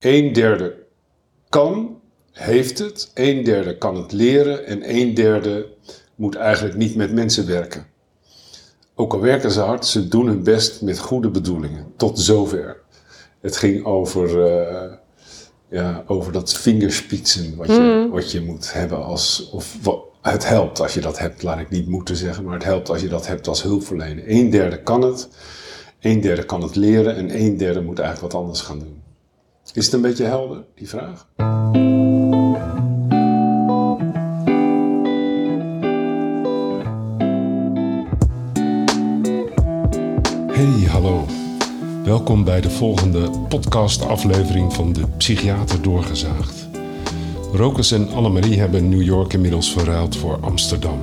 een derde kan, heeft het, een derde kan het leren en een derde moet eigenlijk niet met mensen werken. Ook al werken ze hard, ze doen hun best met goede bedoelingen. Tot zover. Het ging over, eh, ja, over dat vingerspitsen wat je, wat je moet hebben als. Of, wa- het helpt als je dat hebt, laat ik niet moeten zeggen, maar het helpt als je dat hebt als hulpverlener. Een derde kan het, een derde kan het leren en een derde moet eigenlijk wat anders gaan doen. Is het een beetje helder, die vraag? Hey, hallo. Welkom bij de volgende podcastaflevering van de Psychiater Doorgezaagd. Rokus en Annemarie hebben New York inmiddels verruild voor Amsterdam.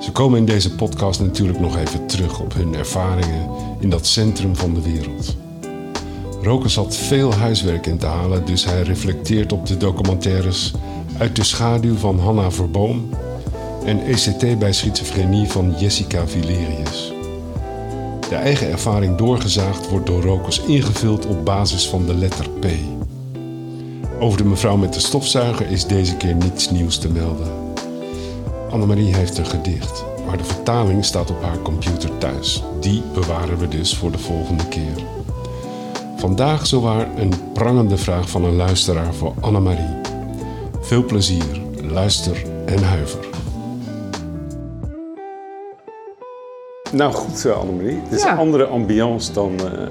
Ze komen in deze podcast natuurlijk nog even terug op hun ervaringen in dat centrum van de wereld. Rokus had veel huiswerk in te halen, dus hij reflecteert op de documentaires Uit de schaduw van Hanna Verboom en ECT bij schizofrenie van Jessica Villerius. De eigen ervaring doorgezaagd wordt door Rokus ingevuld op basis van de letter P. Over de mevrouw met de stofzuiger is deze keer niets nieuws te melden. Annemarie heeft een gedicht, maar de vertaling staat op haar computer thuis. Die bewaren we dus voor de volgende keer. Vandaag zowaar een prangende vraag van een luisteraar voor Annemarie. Veel plezier, luister en huiver. Nou goed, Annemarie. Het is Ja. een andere ambiance dan, eh,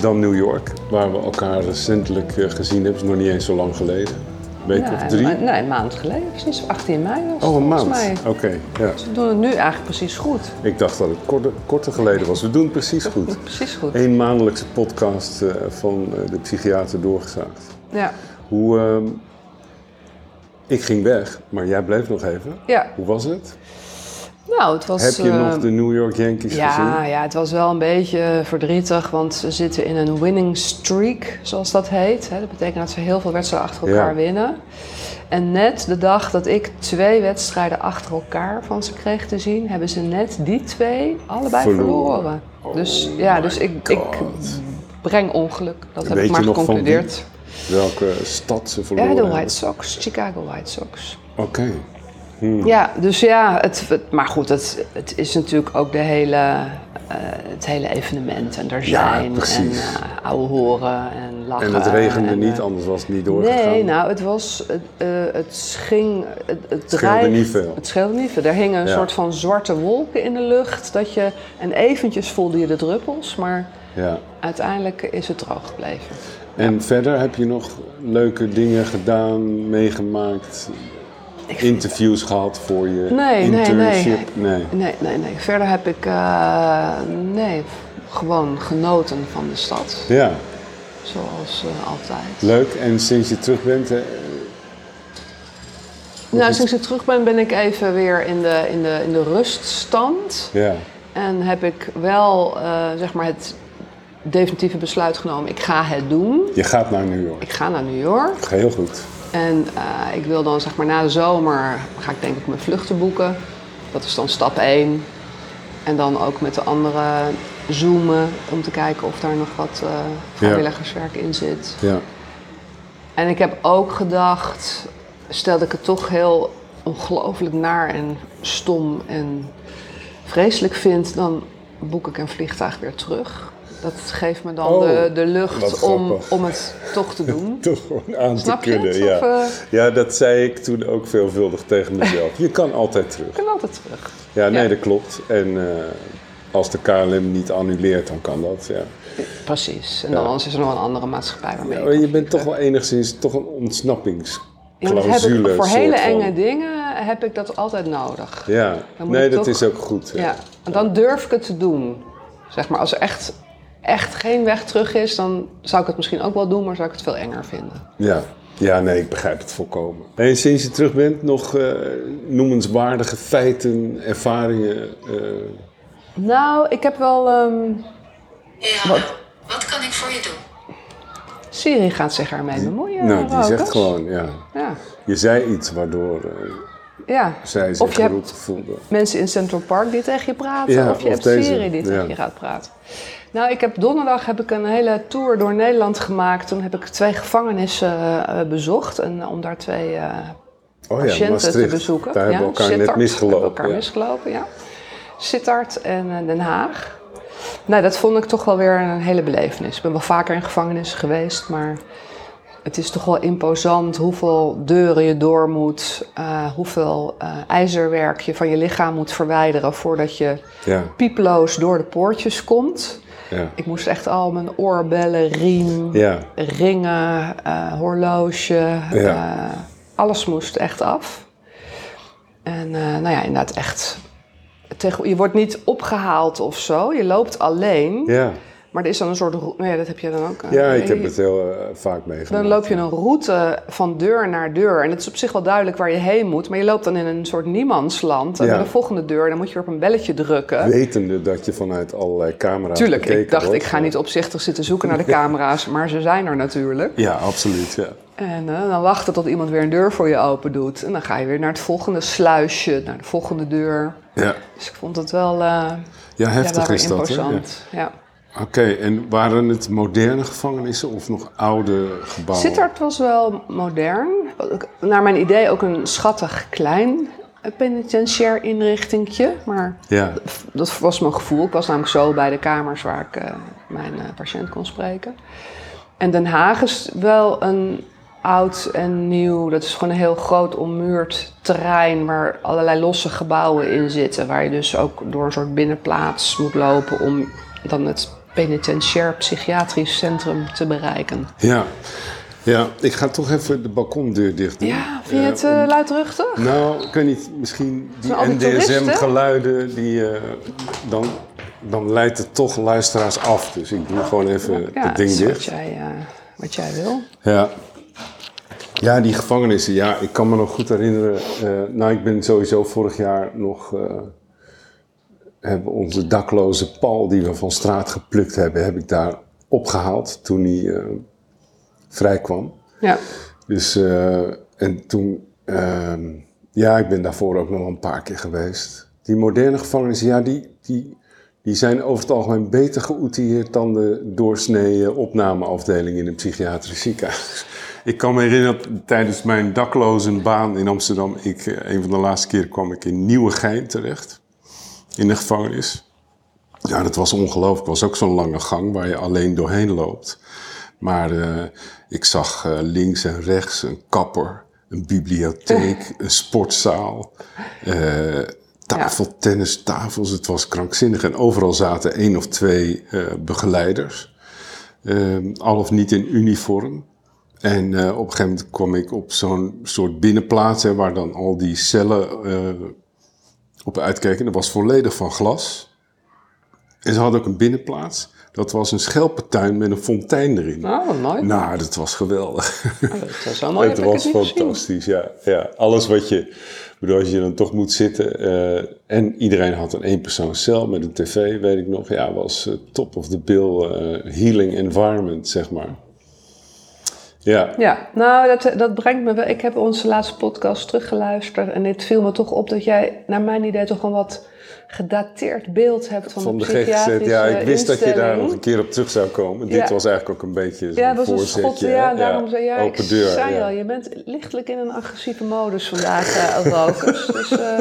dan New York, waar we elkaar recentelijk eh, gezien hebben. is nog niet eens zo lang geleden. Een week of drie. Nee, nee, een maand geleden. Precies, 18 mei was Oh, een maand. Oké, ja. Ze doen het nu eigenlijk precies goed. Ik dacht dat het korter, korter geleden was. We doen het precies goed. Precies goed. Eén maandelijkse podcast eh, van eh, de psychiater doorgezaagd. Ja. Hoe, ehm, ik ging weg, maar jij bleef nog even. ja. Hoe was het? Nou, het was... Heb je eh, nog de New York Yankees ja, gezien? ja, het was wel een beetje verdrietig, want ze zitten in een winning streak, zoals dat heet. hè. Dat betekent dat ze heel veel wedstrijden achter elkaar Ja. winnen. En net de dag dat ik twee wedstrijden achter elkaar van ze kreeg te zien, hebben ze net die twee allebei Verloren. verloren. dus Oh ja, dus ik, ik breng ongeluk. Dat heb ik maar geconcludeerd. Welke stad ze Ja, verloren de hebben? White Sox, Chicago White Sox. Oké. Ja, dus ja, het, het- maar goed, het, het is natuurlijk ook de hele, eh, het hele evenement. En er Ja, zijn en precies. uh, ouwe horen en lachen. En het regende en, niet, eh, anders was het niet doorgegaan. Nee, nou, het was, het, eh, het ging, het, het, scheelde niet veel. Het scheelde niet veel. Er hingen een Ja. soort van zwarte wolken in de lucht. Dat je, en eventjes voelde je de druppels, maar Ja. uiteindelijk is het droog gebleven. En verder heb je nog leuke dingen gedaan, meegemaakt, interviews gehad voor je Nee, nee, internship? Nee. Nee, nee, nee. Verder heb ik, eh, nee, gewoon genoten van de stad. Ja, Zoals eh, altijd. leuk. En sinds je terug bent, eh, Nou, sinds ik terug ben, ben ik even weer in de, in de, in de ruststand. ja, En heb ik wel, zeg maar, het definitieve besluit genomen. Ik ga het doen. je gaat naar New York. Ik ga naar New York. Heel goed. En eh, ik wil dan, zeg maar, na de zomer ga ik denk ik mijn vluchten boeken. Dat is dan stap 1. En dan ook met de anderen zoomen om te kijken of daar nog wat eh, vrijwilligerswerk in zit. Ja, En ik heb ook gedacht, stel dat ik het toch heel ongelooflijk naar en stom en vreselijk vind, dan boek ik een vliegtuig weer terug. Dat geeft me dan Oh, de, de lucht om, om het toch te doen. toch gewoon aan Snap te je kunnen. het? Ja. Of, eh, ja, dat zei ik toen ook veelvuldig tegen mezelf. Je kan altijd terug. ik kan altijd terug. Ja, nee, Ja. dat klopt. En eh, als de KLM niet annuleert, dan kan dat. Ja. Precies. En dan Ja. anders is er nog een andere maatschappij waarmee Ja, ik maar je bent toch wel enigszins toch een ontsnappingsclausule. voor hele van. enge dingen heb ik dat altijd nodig. Ja, nee, dat toch- is ook goed. Ja, dan durf ik het te doen. Zeg maar, als er echt, echt geen weg terug is, dan zou ik het misschien ook wel doen, maar zou ik het veel enger vinden. Ja, ja nee, ik begrijp het volkomen. En sinds je terug bent, nog eh, noemenswaardige feiten, ervaringen? eh, Nou, ik heb wel. ehm, Hey hallo, wat kan ik voor je doen? Siri gaat zich ermee bemoeien. nou, die zegt gewoon, ja. Ja. Je zei iets waardoor eh, ja. zij zich Of je hebt geroepen voelde. mensen in Central Park die tegen je praten, Ja, of je of hebt deze, Siri die ja. tegen je gaat praten. Nou, ik heb donderdag heb ik een hele tour door Nederland gemaakt. Toen heb ik twee gevangenissen eh, bezocht. En om daar twee eh, Oh ja, patiënten te bezoeken. Daar hebben we elkaar net Sittard. misgelopen. Hebben elkaar ja. misgelopen, ja. Sittard en eh, Den Haag. Nou, dat vond ik toch wel weer een hele belevenis. Ik ben wel vaker in gevangenissen geweest, maar het is toch wel imposant hoeveel deuren je door moet, eh, hoeveel eh, ijzerwerk je van je lichaam moet verwijderen voordat je Ja, pieploos door de poortjes komt. Ja, Ik moest echt al mijn oorbellen, riem, ja. ringen, eh, horloge, Ja. eh, alles moest echt af. En eh, nou ja, inderdaad echt. Je wordt niet opgehaald of zo, je loopt alleen. Maar er is dan een soort. Nou ja, dat heb je dan ook. eh, ja ik heb het heel eh, vaak meegemaakt. Dan loop je een route van deur naar deur. En het is op zich wel duidelijk waar je heen moet. Maar je loopt dan in een soort niemandsland. En Ja. bij de volgende deur, dan moet je weer op een belletje drukken. Wetende dat je vanuit allerlei camera's Tuurlijk, ik dacht, wordt. ik ga niet opzichtig zitten zoeken naar de camera's. Maar ze zijn er natuurlijk. Ja, absoluut, ja. En eh, dan wachten tot iemand weer een deur voor je open doet. En dan ga je weer naar het volgende sluisje, naar de volgende deur. Ja, Dus ik vond het wel, eh ja ja, heftig wel is dat, hè? Ja. Ja. Oké, en waren het moderne gevangenissen of nog oude gebouwen? Sittard was wel modern. Naar mijn idee ook een schattig klein penitentiair inrichtingje. Maar Ja, dat was mijn gevoel. Ik was namelijk zo bij de kamers waar ik eh, mijn eh, patiënt kon spreken. En Den Haag is wel een oud en nieuw. Dat is gewoon een heel groot ommuurd terrein waar allerlei losse gebouwen in zitten. Waar je dus ook door een soort binnenplaats moet lopen om dan het penitentiair psychiatrisch centrum te bereiken. ja. Ja, ik ga toch even de balkondeur dicht doen. Ja, vind je het Eh, eh, luidruchtig? Nou, ik weet niet, misschien die? NDSM-geluiden, die, eh, dan, dan leidt het toch luisteraars af. Dus ik doe gewoon even ja, het ding is wat dicht. jij, eh, wat jij wil. Ja. ja, die gevangenissen, ja, ik kan me nog goed herinneren. eh, nou, ik ben sowieso vorig jaar nog... eh, hebben onze dakloze Paul, die we van straat geplukt hebben, heb ik daar opgehaald toen hij eh, vrij kwam. Ja. Dus, eh, en toen, ehm, ja, ik ben daarvoor ook nog een paar keer geweest. Die moderne gevangenissen, ja, die, die, die zijn over het algemeen beter geoutilleerd dan de doorsnee opnameafdeling in een psychiatrisch ziekenhuis. Ik kan me herinneren dat tijdens mijn daklozenbaan in Amsterdam, ik, eh, een van de laatste keren kwam ik in Nieuwegein terecht, in de gevangenis. Ja, dat was ongelooflijk. Het was ook zo'n lange gang waar je alleen doorheen loopt. Maar eh, ik zag eh, links en rechts een kapper, een bibliotheek, een sportzaal, eh tafeltennistafels. Het was krankzinnig. En overal zaten één of twee begeleiders, al of niet in uniform. En op een gegeven moment kwam ik op zo'n soort binnenplaats hè, waar dan al die cellen op uitkeken. Dat was volledig van glas. En ze hadden ook een binnenplaats. Dat was een schelpentuin met een fontein erin. Nou, wat mooi. Nou, dat was geweldig. Oh, dat mooi. het was fantastisch, ja, ja. Alles wat je... bedoel, als je dan toch moet zitten... eh, en iedereen had een eenpersoonscel met een tv, weet ik nog. Ja, was eh, top of the bill eh, healing environment, zeg maar. Ja, Ja, nou, dat, dat brengt me wel. Ik heb onze laatste podcast teruggeluisterd. En het viel me toch op dat jij, naar mijn idee, toch een wat gedateerd beeld hebt van, van de de GGZ. Ja, ik wist dat je daar nog een keer op terug zou komen. Dit was eigenlijk ook een beetje Ja, was een schot. Ja, daarom zei Open ik deur. zei ja. al, je bent lichtelijk in een agressieve modus vandaag, Rokers. Dus eh,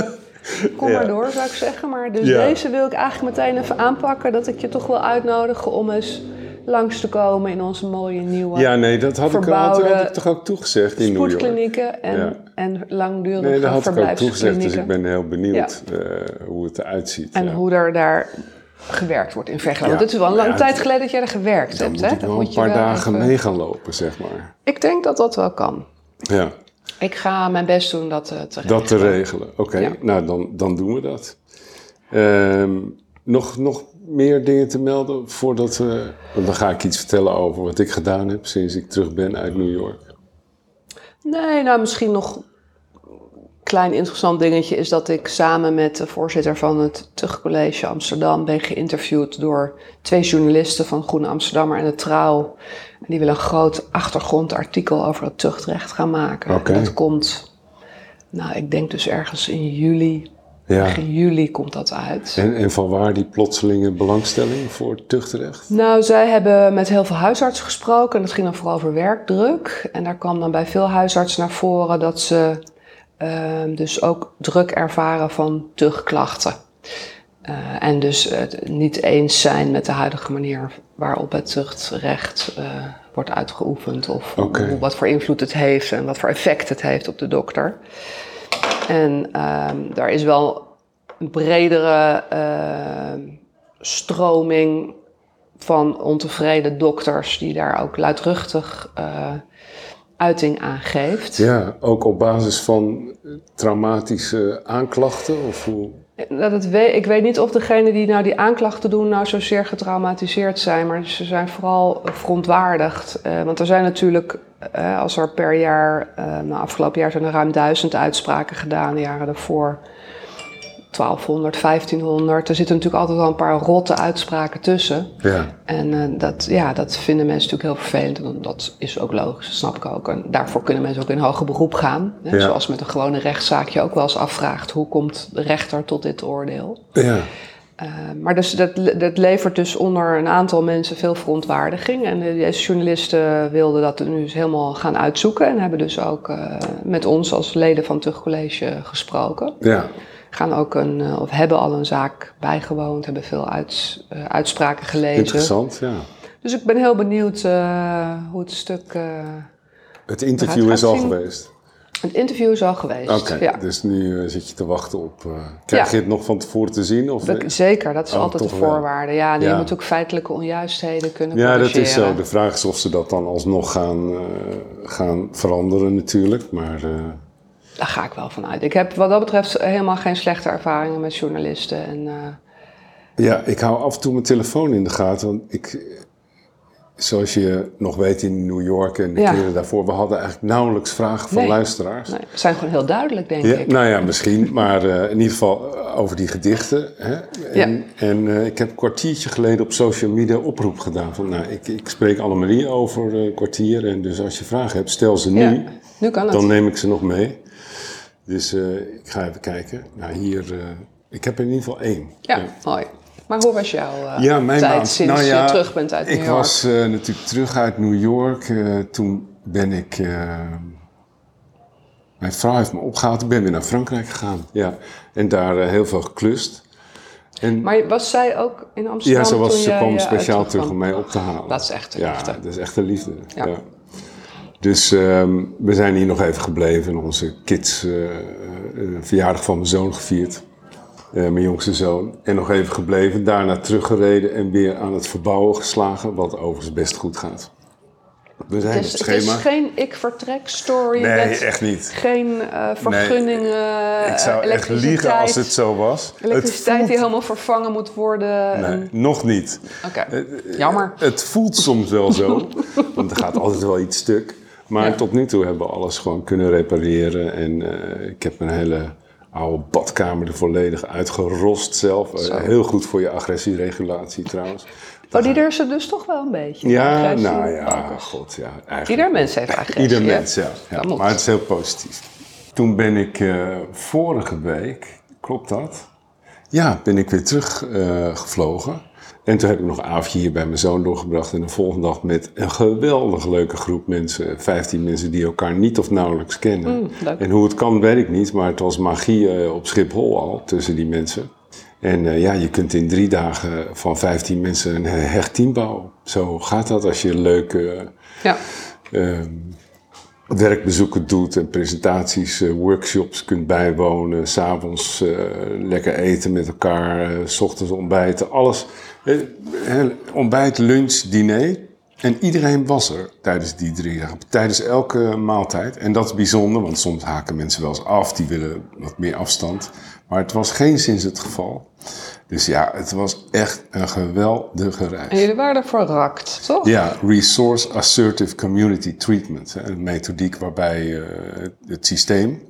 kom maar door, zou ik zeggen. Maar dus deze wil ik eigenlijk meteen even aanpakken. Dat ik je toch wil uitnodigen om eens langs te komen in onze mooie nieuwe Ja, nee, dat had ik, had, had ik toch ook toegezegd in New York. spoedklinieken en, Ja. en langdurige Nee, dat had ik ook toegezegd, dus ik ben heel benieuwd eh, hoe het eruit ziet. En ja. hoe er daar gewerkt wordt in Veghel. Ja. Want het is wel een lange tijd geleden dat jij er gewerkt Dan hebt. moet hè? ik wel moet een je paar wel dagen even- mee gaan lopen, zeg maar. Ik denk dat dat wel kan. Ja, Ik ga mijn best doen dat eh, te dat te regelen. regelen. Oké, nou dan, dan doen we dat. Ehm, nog, nog meer dingen te melden voordat we... Want dan ga ik iets vertellen over wat ik gedaan heb sinds ik terug ben uit New York. Nee, nou misschien nog een klein interessant dingetje is dat ik samen met de voorzitter van het Tuchtcollege Amsterdam ben geïnterviewd door twee journalisten van Groene Amsterdammer en de Trouw. En die willen een groot achtergrondartikel over het tuchtrecht gaan maken. Dat komt, nou ik denk dus ergens in juli Ja. Begin juli komt dat uit. En, en van waar die plotselinge belangstelling voor tuchtrecht? Nou, zij hebben met heel veel huisartsen gesproken. En dat ging dan vooral over werkdruk. En daar kwam dan bij veel huisartsen naar voren dat ze ehm, dus ook druk ervaren van tuchtklachten. Eh, en dus het niet eens zijn met de huidige manier waarop het tuchtrecht eh, wordt uitgeoefend. Of hoe- wat voor invloed het heeft en wat voor effect het heeft op de dokter. En ehm, daar is wel een bredere ehm, stroming van ontevreden dokters die daar ook luidruchtig eh, uiting aan geeft. Ja, ook op basis van traumatische aanklachten? Of hoe? Ik weet niet of degenen die nou die aanklachten doen nou zozeer getraumatiseerd zijn, maar ze zijn vooral verontwaardigd. Eh, want er zijn natuurlijk, eh, als er per jaar, eh nou, afgelopen jaar zijn er ruim duizend uitspraken gedaan, de jaren daarvoor 1200, 1500. Er zitten natuurlijk altijd wel een paar rotte uitspraken tussen. Ja, En eh, dat, ja, dat vinden mensen natuurlijk heel vervelend. En dat is ook logisch, dat snap ik ook. En daarvoor kunnen mensen ook in hoger beroep gaan. Hè? Ja. Zoals met een gewone rechtszaak je ook wel eens afvraagt... hoe komt de rechter tot dit oordeel? ja. Eh, maar dus dat, dat levert dus onder een aantal mensen veel verontwaardiging. En de- deze journalisten wilden dat nu eens helemaal gaan uitzoeken. En hebben dus ook eh, met ons als leden van het Tuchtcollege gesproken. ja. Gaan ook een, eh, of hebben al een zaak bijgewoond, hebben veel uits- eh, uitspraken gelezen. Interessant, ja. Dus ik ben heel benieuwd eh, hoe het stuk. eh, Het interview is al zien. geweest. het interview is al geweest. Oké, ja. dus nu zit je te wachten op... krijg Ja. je het nog van tevoren te zien? Of, Dat- zeker, dat is Oh, altijd de voorwaarde. Ja, en je Ja. moet ook feitelijke onjuistheden kunnen Ja, dat is zo. De vraag is of ze dat dan alsnog gaan, gaan veranderen natuurlijk. Maar Daar ga ik wel van uit. Ik heb wat dat betreft helemaal geen slechte ervaringen met journalisten. En, eh, ja, ik hou af en toe mijn telefoon in de gaten. Want ik, zoals je nog weet in New York en de Ja. keren daarvoor... we hadden eigenlijk nauwelijks vragen van Nee. luisteraars. nee, zijn gewoon heel duidelijk, denk Ja, ik. nou ja, misschien, maar eh, in ieder geval eh, over die gedichten. Hè? En, Ja. en ik heb een kwartiertje geleden op social media oproep gedaan. Van, nou, ik, ik spreek Annemarie over een kwartier. En dus als je vragen hebt, stel ze nu. Ja, nu kan het. Dan neem ik ze nog mee. Dus eh, ik ga even kijken. Nou, hier, eh, ik heb er in ieder geval één. ja, mooi. Maar hoe was jouw eh, Ja, mijn tijd maand. sinds Nou ja, je terug bent uit New Ik York? was eh, natuurlijk terug uit New York. toen ben ik... mijn vrouw heeft me opgehaald. Ik ben weer naar Frankrijk gegaan. Ja. En daar heel veel geklust. En, Maar was zij ook in Amsterdam ja, ze, toen was, ze jij, kwam speciaal terug om mij op te halen. Dat is echt de ja, liefde. dat is echt een liefde. Ja. Ja. Dus ehm, we zijn hier nog even gebleven. en Onze kids, eh, eh, een verjaardag van mijn zoon gevierd. Eh, mijn jongste zoon. En nog even gebleven. Daarna teruggereden en weer aan het verbouwen geslagen. Wat overigens best goed gaat. We zijn Het op is, het is schema. geen ik-vertrek-story nee, met echt niet. geen vergunningen, Ik zou echt liegen als het zo was. elektriciteit het die voelt... helemaal vervangen moet worden. Nee, En- nog niet. Oké, jammer. Het voelt soms wel zo, want er gaat altijd wel iets stuk. Maar Ja. tot nu toe hebben we alles gewoon kunnen repareren. En eh, ik heb mijn hele oude badkamer er volledig uitgerost zelf. Heel goed voor je agressieregulatie trouwens. Oh, die er ze dus toch wel een beetje. Ja, Agressie. nou ja, god ja. Eigenlijk. Ieder mens heeft agressie. Ieder mens, ja. Maar het is heel positief. Toen ben ik eh, vorige week, klopt dat? Ja, ben ik weer teruggevlogen. En toen heb ik nog een avondje hier bij mijn zoon doorgebracht. En de volgende dag met een geweldig leuke groep mensen. 15 mensen die elkaar niet of nauwelijks kennen. Mm. En hoe het kan, weet ik niet. Maar het was magie eh, op Schiphol al, tussen die mensen. En eh, ja, je kunt in drie dagen van 15 mensen een hecht team bouwen. Zo gaat dat als je leuke Ja. ehm, werkbezoeken doet en presentaties, eh, workshops kunt bijwonen, s'avonds lekker eten met elkaar, s ochtends ontbijten, alles. Eh, ontbijt, lunch, diner. En iedereen was er tijdens die drie dagen, tijdens elke maaltijd. En dat is bijzonder, want soms haken mensen wel eens af, die willen wat meer afstand. Maar het was geen sinds het geval. Dus ja, het was echt een geweldige reis. En jullie waren er verrakt, toch? Ja, Resource Assertive Community Treatment. Een methodiek waarbij eh, het systeem,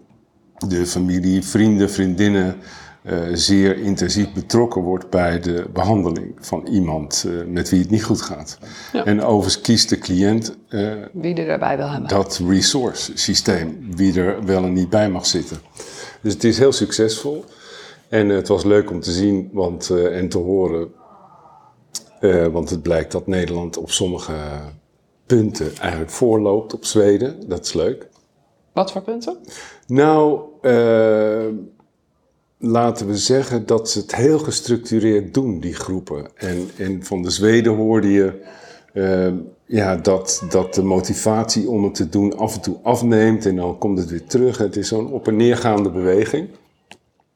de familie, vrienden, vriendinnen, zeer intensief betrokken wordt bij de behandeling van iemand eh, met wie het niet goed gaat. Ja. En overigens kiest de cliënt eh, Wie er daarbij wil hebben. dat resource systeem, wie er wel en niet bij mag zitten. Dus het is heel succesvol. En het was leuk om te zien want, eh, en te horen. eh, want het blijkt dat Nederland op sommige punten eigenlijk voorloopt op Zweden. Dat is leuk. Wat voor punten? Nou, eh, laten we zeggen dat ze het heel gestructureerd doen, die groepen. En, en van de Zweden hoorde je eh, ja, dat, dat de motivatie om het te doen af en toe afneemt en dan komt het weer terug. Het is zo'n op- en neergaande beweging.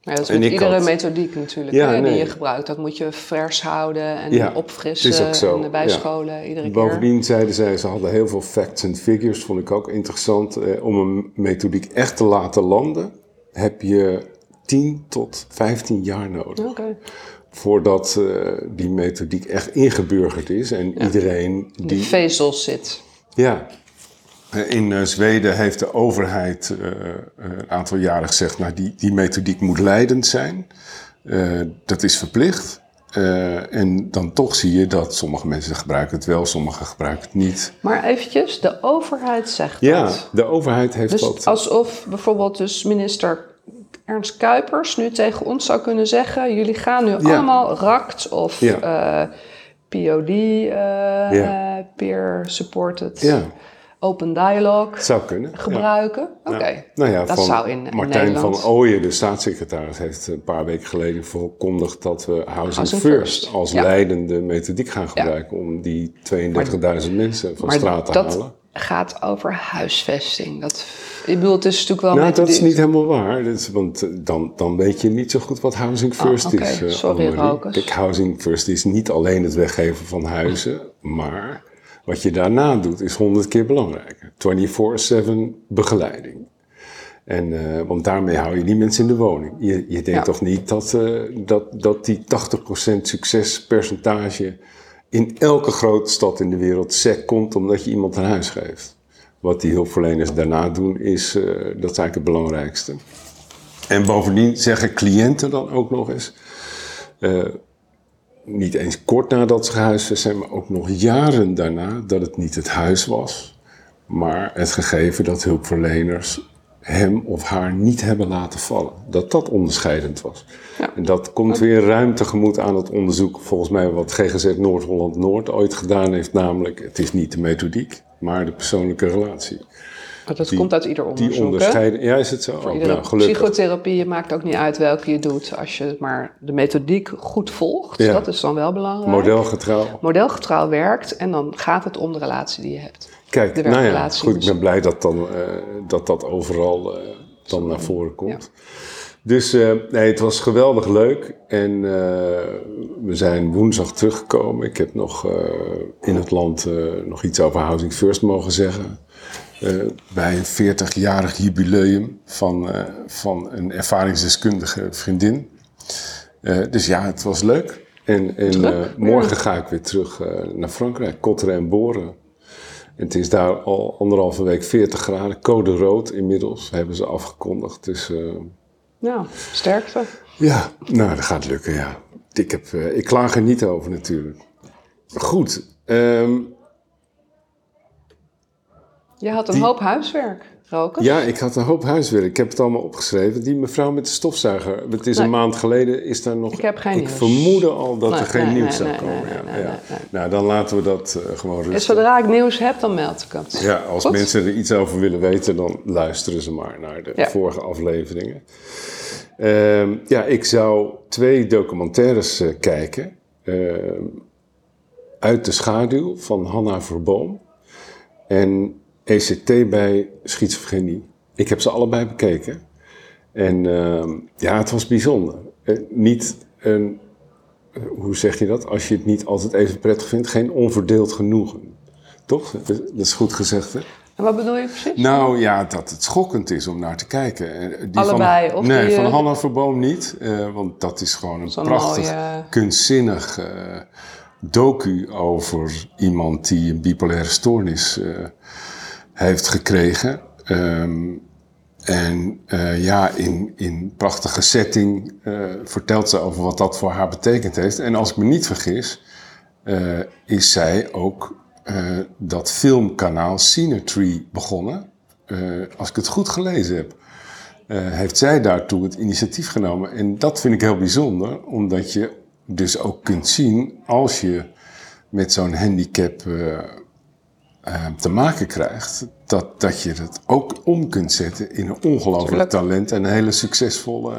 Ja, dat is met iedere had- methodiek natuurlijk Ja, hè, die je gebruikt. Dat moet je vers houden en Ja, opfrissen het is ook zo, en bijscholen iedere keer. Bovendien zeiden zij, ze hadden heel veel facts en figures, vond ik ook interessant. Eh, om een methodiek echt te laten landen, heb je 10 tot 15 jaar nodig. Voordat eh, die methodiek echt ingeburgerd is en iedereen In de die. vezels zit. Ja. Eh, In eh, Zweden heeft de overheid een aantal jaren gezegd, nou die, die methodiek moet leidend zijn. Dat is verplicht. En dan toch zie je dat sommige mensen gebruiken het wel, sommigen gebruiken het niet. Maar eventjes, de overheid zegt Ja, dat. de overheid heeft Dus dat. alsof bijvoorbeeld dus minister Ernst Kuipers nu tegen ons zou kunnen zeggen... jullie gaan nu allemaal RACT of Ja. eh, POD, eh, Ja. eh, Peer Supported Open Dialogue zou kunnen. gebruiken. Oké. Nou ja, dat van zou in, in Martijn Nederland... van Ooyen, de staatssecretaris, heeft een paar weken geleden verkondigd dat we Housing, Housing First, First, als leidende methodiek gaan gebruiken om die 32.000 mensen van straat te dat halen. Gaat over huisvesting. Dat, ik bedoel, het is natuurlijk wel... Nou, dat is niet helemaal waar. Want eh, dan, dan weet je niet zo goed wat Housing First oké. is. eh, Sorry. Rokers. Kijk, Housing First is niet alleen het weggeven van huizen, maar wat je daarna doet is honderd keer belangrijker. 24-7 begeleiding. En, eh, want daarmee hou je die mensen in de woning. Je, je denkt Ja. toch niet dat, dat, dat die 80% succespercentage in elke grote stad in de wereld sec komt omdat je iemand een huis geeft. Wat die hulpverleners daarna doen, is, eh, dat is eigenlijk het belangrijkste. En bovendien zeggen cliënten dan ook nog eens, eh, niet eens kort nadat ze gehuisvest zijn, maar ook nog jaren daarna, dat het niet het huis was, maar het gegeven dat hulpverleners hem of haar niet hebben laten vallen. Dat dat onderscheidend was. Ja. En dat komt weer ruim tegemoet aan het onderzoek, volgens mij wat GGZ Noord-Holland-Noord ooit gedaan heeft, namelijk het is niet de methodiek, maar de persoonlijke relatie. Maar dat die- komt uit ieder onderzoek, Die onderscheiden, ja is het zo? Voor Oh, iedere nou, psychotherapie maakt ook niet uit welke je doet. Als je maar de methodiek goed volgt, Ja. dat is dan wel belangrijk. Modelgetrouw. Modelgetrouw werkt en dan gaat het om de relatie die je hebt. Kijk, de nou ja, goed, ik ben blij dat dan, eh, dat, dat overal eh, dan naar voren komt. Dus eh, nee, het was geweldig leuk en we zijn woensdag teruggekomen. Ik heb nog in het land nog iets over Housing First mogen zeggen. Eh, bij een 40-jarig jubileum van, eh, van een ervaringsdeskundige vriendin. Eh, dus ja, het was leuk. En, en morgen ga ik weer terug naar Frankrijk, Kotteren en Boren. En het is daar al anderhalve week 40 graden, code rood inmiddels, hebben ze afgekondigd. Dus Nou, sterkte. ja, nou, dat gaat lukken, ja. Ik, heb, ik klaag er niet over natuurlijk. Goed, ehm, Je had een Die- hoop huiswerk, Roken. ja, ik had een hoop huiswerk. Ik heb het allemaal opgeschreven. Die mevrouw met de stofzuiger, het is Nee. een maand geleden, is daar nog... Ik heb geen Ik nieuws. vermoedde al dat Nee, er geen nee, nieuws nee, zou nee, komen. nee, ja, nee, ja. nee, nee. Nou, dan laten we dat eh, gewoon En rusten. zodra ik nieuws heb, dan meld ik het. Ja, als Goed? mensen er iets over willen weten, dan luisteren ze maar naar de Ja. vorige afleveringen. Ehm, ja, ik zou twee documentaires eh, kijken. Ehm, Uit de schaduw van Hanna Verboom en ECT bij schizofrenie. Ik heb ze allebei bekeken. En ehm, ja, het was bijzonder. Eh, niet een, eh, hoe zeg je dat? Als je het niet altijd even prettig vindt, geen onverdeeld genoegen. Toch? Dat is goed gezegd, hè? En wat bedoel je precies? Nou ja, dat het schokkend is om naar te kijken. Eh, Die Allebei, Van, of nee, die, van Hanna Verboom niet. want dat is gewoon een prachtig, mooie- kunstzinnig docu over iemand die een bipolaire stoornis heeft gekregen. Ehm, en eh, ja, in, in prachtige setting eh, vertelt ze over wat dat voor haar betekend heeft. En als ik me niet vergis, eh, is zij ook dat filmkanaal Cinetree begonnen. Als ik het goed gelezen heb. heeft zij daartoe het initiatief genomen. En dat vind ik heel bijzonder, omdat je dus ook kunt zien als je met zo'n handicap eh, te maken krijgt, dat, dat je het ook om kunt zetten in een ongelooflijk talent en een hele succesvolle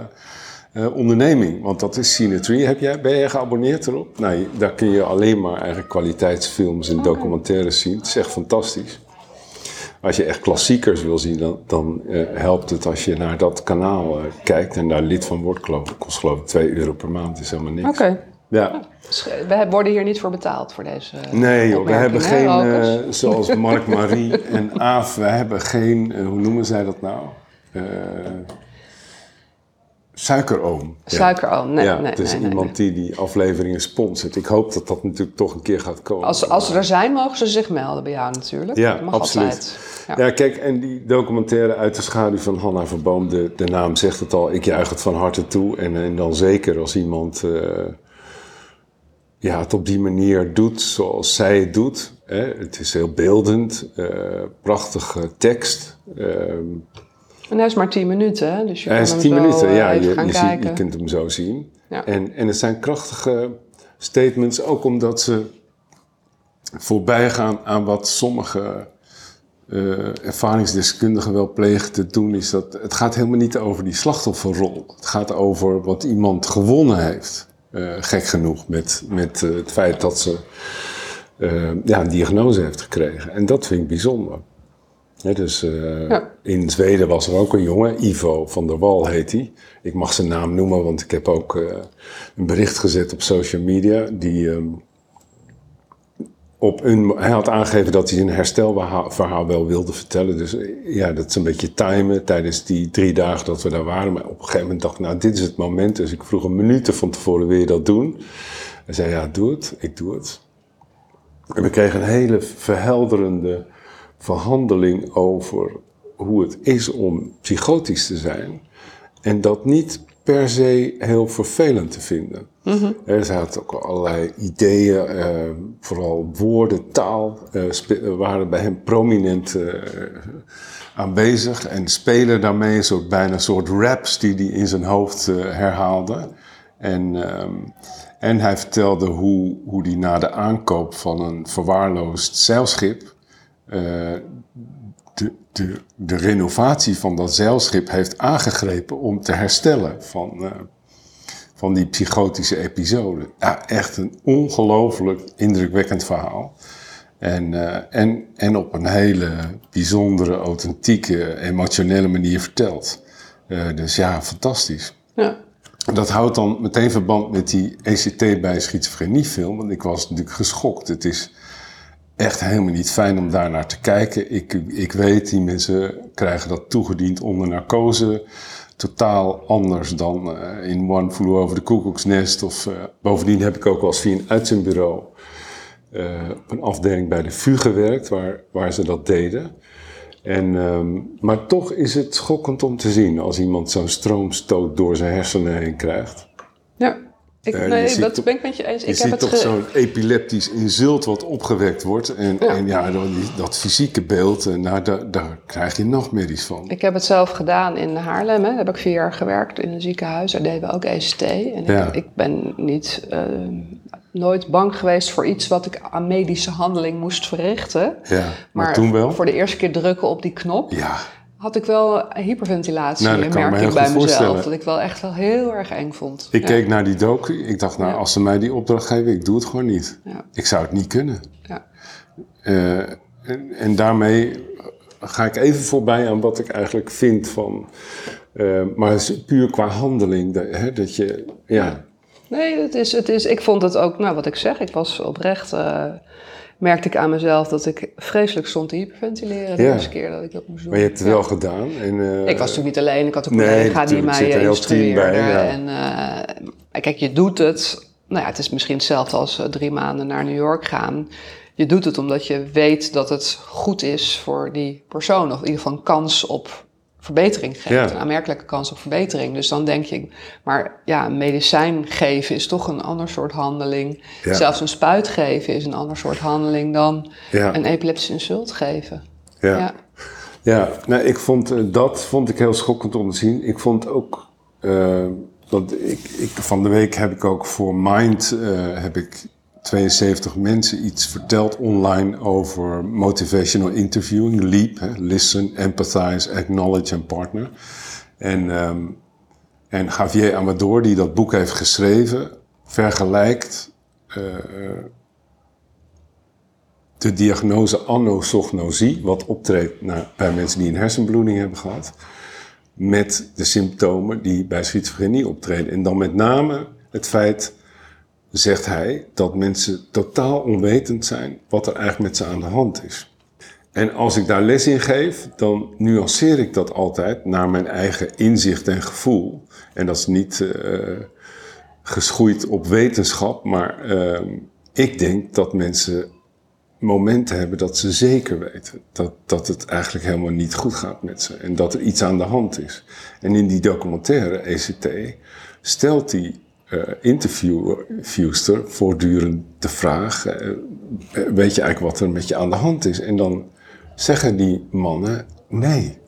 eh, onderneming. Want dat is Cinetree. Heb jij, ben jij geabonneerd erop? Nou, daar kun je alleen maar eigenlijk kwaliteitsfilms en documentaires zien. Het is echt fantastisch. Als je echt klassiekers wil zien, dan, dan eh, helpt het als je naar dat kanaal kijkt en daar lid van wordt. Geloof kost geloof ik 2 euro per maand, is helemaal niks. Oké. Ja. We worden hier niet voor betaald voor deze. Nee joh, we hebben geen, eh, zoals Mark Marie en Aaf, we hebben geen, eh, hoe noemen zij dat nou? Eh suikeroom. Suikeroom, nee, ja, nee, het is nee, nee, iemand die die afleveringen sponsort. Ik hoop dat dat natuurlijk toch een keer gaat komen. Als, als ze er zijn, mogen ze zich melden bij jou natuurlijk. Ja, Dat mag absoluut. altijd. Ja. Ja, kijk, en die documentaire uit de schaduw van Hanna Verboom, de, de naam zegt het al, ik juich het van harte toe. En, en dan zeker als iemand ja, het op die manier doet zoals zij het doet. Hè. Het is heel beeldend, eh, prachtige tekst. Ehm, En hij is maar 10 minuten, hè, dus je hij kan is hem 10 zo, minuten, eh, ja, je, gaan je, ziet, kijken. je kunt hem zo zien. Ja. En, en het zijn krachtige statements, ook omdat ze voorbij gaan aan wat sommige eh, ervaringsdeskundigen wel plegen te doen. Is dat, het gaat helemaal niet over die slachtofferrol. Het gaat over wat iemand gewonnen heeft. Eh, gek genoeg, met, met eh, het feit dat ze eh, ja, een diagnose heeft gekregen. En dat vind ik bijzonder. Dus Ja. in Zweden was er ook een jongen, Ivo van der Wal heet hij. Ik mag zijn naam noemen, want ik heb ook een bericht gezet op social media. Die ehm, op een, hij had aangegeven dat hij zijn herstelverhaal wel wilde vertellen. Dus eh, ja, dat is een beetje timen tijdens die drie dagen dat we daar waren. Maar op een gegeven moment dacht ik, nou, dit is het moment. Dus ik vroeg een minuut van tevoren, wil je dat doen? Hij zei, ja, doe het. Ik doe het. En we kregen een hele verhelderende verhandeling over hoe het is om psychotisch te zijn. En dat niet per se heel vervelend te vinden. Er zaten ook allerlei ideeën, eh, vooral woorden, taal, eh, eh, waren bij hem prominent eh, aanwezig. En spelen daarmee een soort, bijna een soort raps die hij in zijn hoofd herhaalde. En, ehm, en hij vertelde hoe, hoe hij na de aankoop van een verwaarloosd zeilschip de, de, renovatie van dat zeilschip heeft aangegrepen om te herstellen van, eh, van die psychotische episode. Ja, echt een ongelooflijk indrukwekkend verhaal. En, eh, en, en op een hele bijzondere, authentieke, emotionele manier verteld. Eh, dus ja, fantastisch. Ja. Dat houdt dan meteen verband met die ECT bij schizofreniefilm. Want ik was natuurlijk geschokt. Het is echt helemaal niet fijn om daar naar te kijken. Ik, ik weet, die mensen krijgen dat toegediend onder narcose. Totaal anders dan eh, in One Flew Over the Cuckoo's Nest. Of, eh, bovendien heb ik ook wel eens via een uitzendbureau eh, op een afdeling bij de VU gewerkt, waar, waar ze dat deden. En, ehm, maar toch is het schokkend om te zien als iemand zo'n stroomstoot door zijn hersenen heen krijgt. ja. Ik, je nee, dat toch- ben ik met je eens. Je Ik heb ziet het toch zo'n epileptisch insult wat opgewekt wordt. En Ja. en ja die- dat fysieke beeld, eh, nou, daar, daar krijg je nachtmerries van. Ik heb het zelf gedaan in Haarlem. Hè. Daar heb ik vier jaar gewerkt in een ziekenhuis. Daar deden we ook ECT. En Ja. ik, ik ben niet, eh, nooit bang geweest voor iets wat ik aan medische handeling moest verrichten. Ja, maar, toen wel? voor de eerste keer drukken op die knop Ja, had ik wel hyperventilatie, Nou, dat me merk heel ik bij mezelf. Dat ik wel echt wel heel erg eng vond. ik Ja. keek naar die docu. Ik dacht, nou, Ja. als ze mij die opdracht geven, ik doe het gewoon niet. Ja. Ik zou het niet kunnen. Ja. Eh, en, en daarmee ga ik even voorbij aan wat ik eigenlijk vind van... eh, maar het is puur qua handeling, dat, hè, dat je... Ja, Nee, het is, het is, ik vond het ook, nou wat ik zeg, ik was oprecht, eh, merkte ik aan mezelf dat ik vreselijk stond te hyperventileren de Ja. eerste keer dat ik dat moest doen. maar je hebt het Ja. wel gedaan. En, eh, Ik was natuurlijk niet alleen, ik had een Nee, collega die mij team instrueerde. bij, ja. En eh, kijk, je doet het, nou ja, het is misschien hetzelfde als drie maanden naar New York gaan. Je doet het omdat je weet dat het goed is voor die persoon, of in ieder geval een kans op verbetering geeft, Ja. een aanmerkelijke kans op verbetering. Dus dan denk je, maar ja, een medicijn geven is toch een ander soort handeling. Ja. Zelfs een spuit geven is een ander soort handeling dan Ja. een epileptische insult geven. ja. ja. Ja, nou, ik vond eh, dat vond ik heel schokkend om te zien. Ik vond ook, uh, want ik, ik, van de week heb ik ook voor Mind uh, heb ik 72 mensen iets verteld online over motivational interviewing, LEAP, listen, empathize, acknowledge en partner. En, um, en Javier Amador, die dat boek heeft geschreven, vergelijkt uh, de diagnose anosognosie, wat optreedt bij mensen die een hersenbloeding hebben gehad, met de symptomen die bij schizofrenie optreden. En dan met name het feit, zegt hij, dat mensen totaal onwetend zijn wat er eigenlijk met ze aan de hand is. En als ik daar les in geef, dan nuanceer ik dat altijd naar mijn eigen inzicht en gevoel. En dat is niet uh, geschoeid op wetenschap, maar uh, ik denk dat mensen momenten hebben dat ze zeker weten dat, dat het eigenlijk helemaal niet goed gaat met ze en dat er iets aan de hand is. En in die documentaire ECT stelt uh, interviewster voortdurend de vraag: uh, weet je eigenlijk wat er met je aan de hand is? En dan zeggen die mannen nee.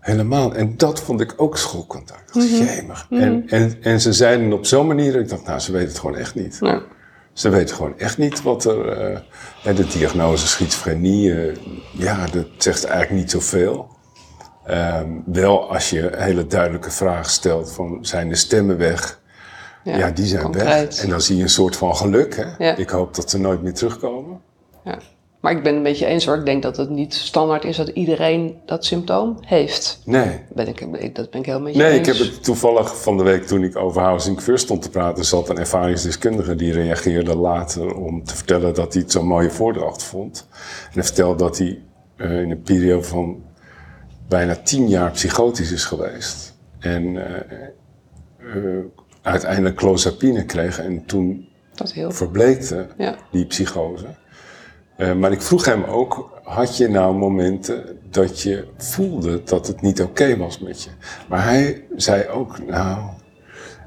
Helemaal. En dat vond ik ook schokkend. Ik dacht, mm -hmm. en, en, en ze zeiden op zo'n manier, ik dacht, nou, ze weten het gewoon echt niet. Ja. Ze weten gewoon echt niet wat er. Uh, de diagnose schizofrenie, uh, ja, dat zegt eigenlijk niet zoveel. Um, wel als je een hele duidelijke vraag stelt: van zijn de stemmen weg? Ja, ja die zijn concreet. weg. En dan zie je een soort van geluk. Hè? Ja. Ik hoop dat ze nooit meer terugkomen. Ja. Maar ik ben het een beetje eens hoor. Ik denk dat het niet standaard is dat iedereen dat symptoom heeft. Nee. Ben ik, dat ben ik heel met je nee, eens. ik heb het toevallig van de week toen ik over Housing First stond te praten... zat een ervaringsdeskundige die reageerde later om te vertellen dat hij het zo'n mooie voordracht vond. En hij vertelde dat hij uh, in een periode van bijna tien jaar psychotisch is geweest. En uh, uh, uiteindelijk clozapine kreeg en toen dat heel verbleekte ja. die psychose. Uh, maar ik vroeg hem ook, had je nou momenten dat je voelde dat het niet oké okay was met je? Maar hij zei ook, nou,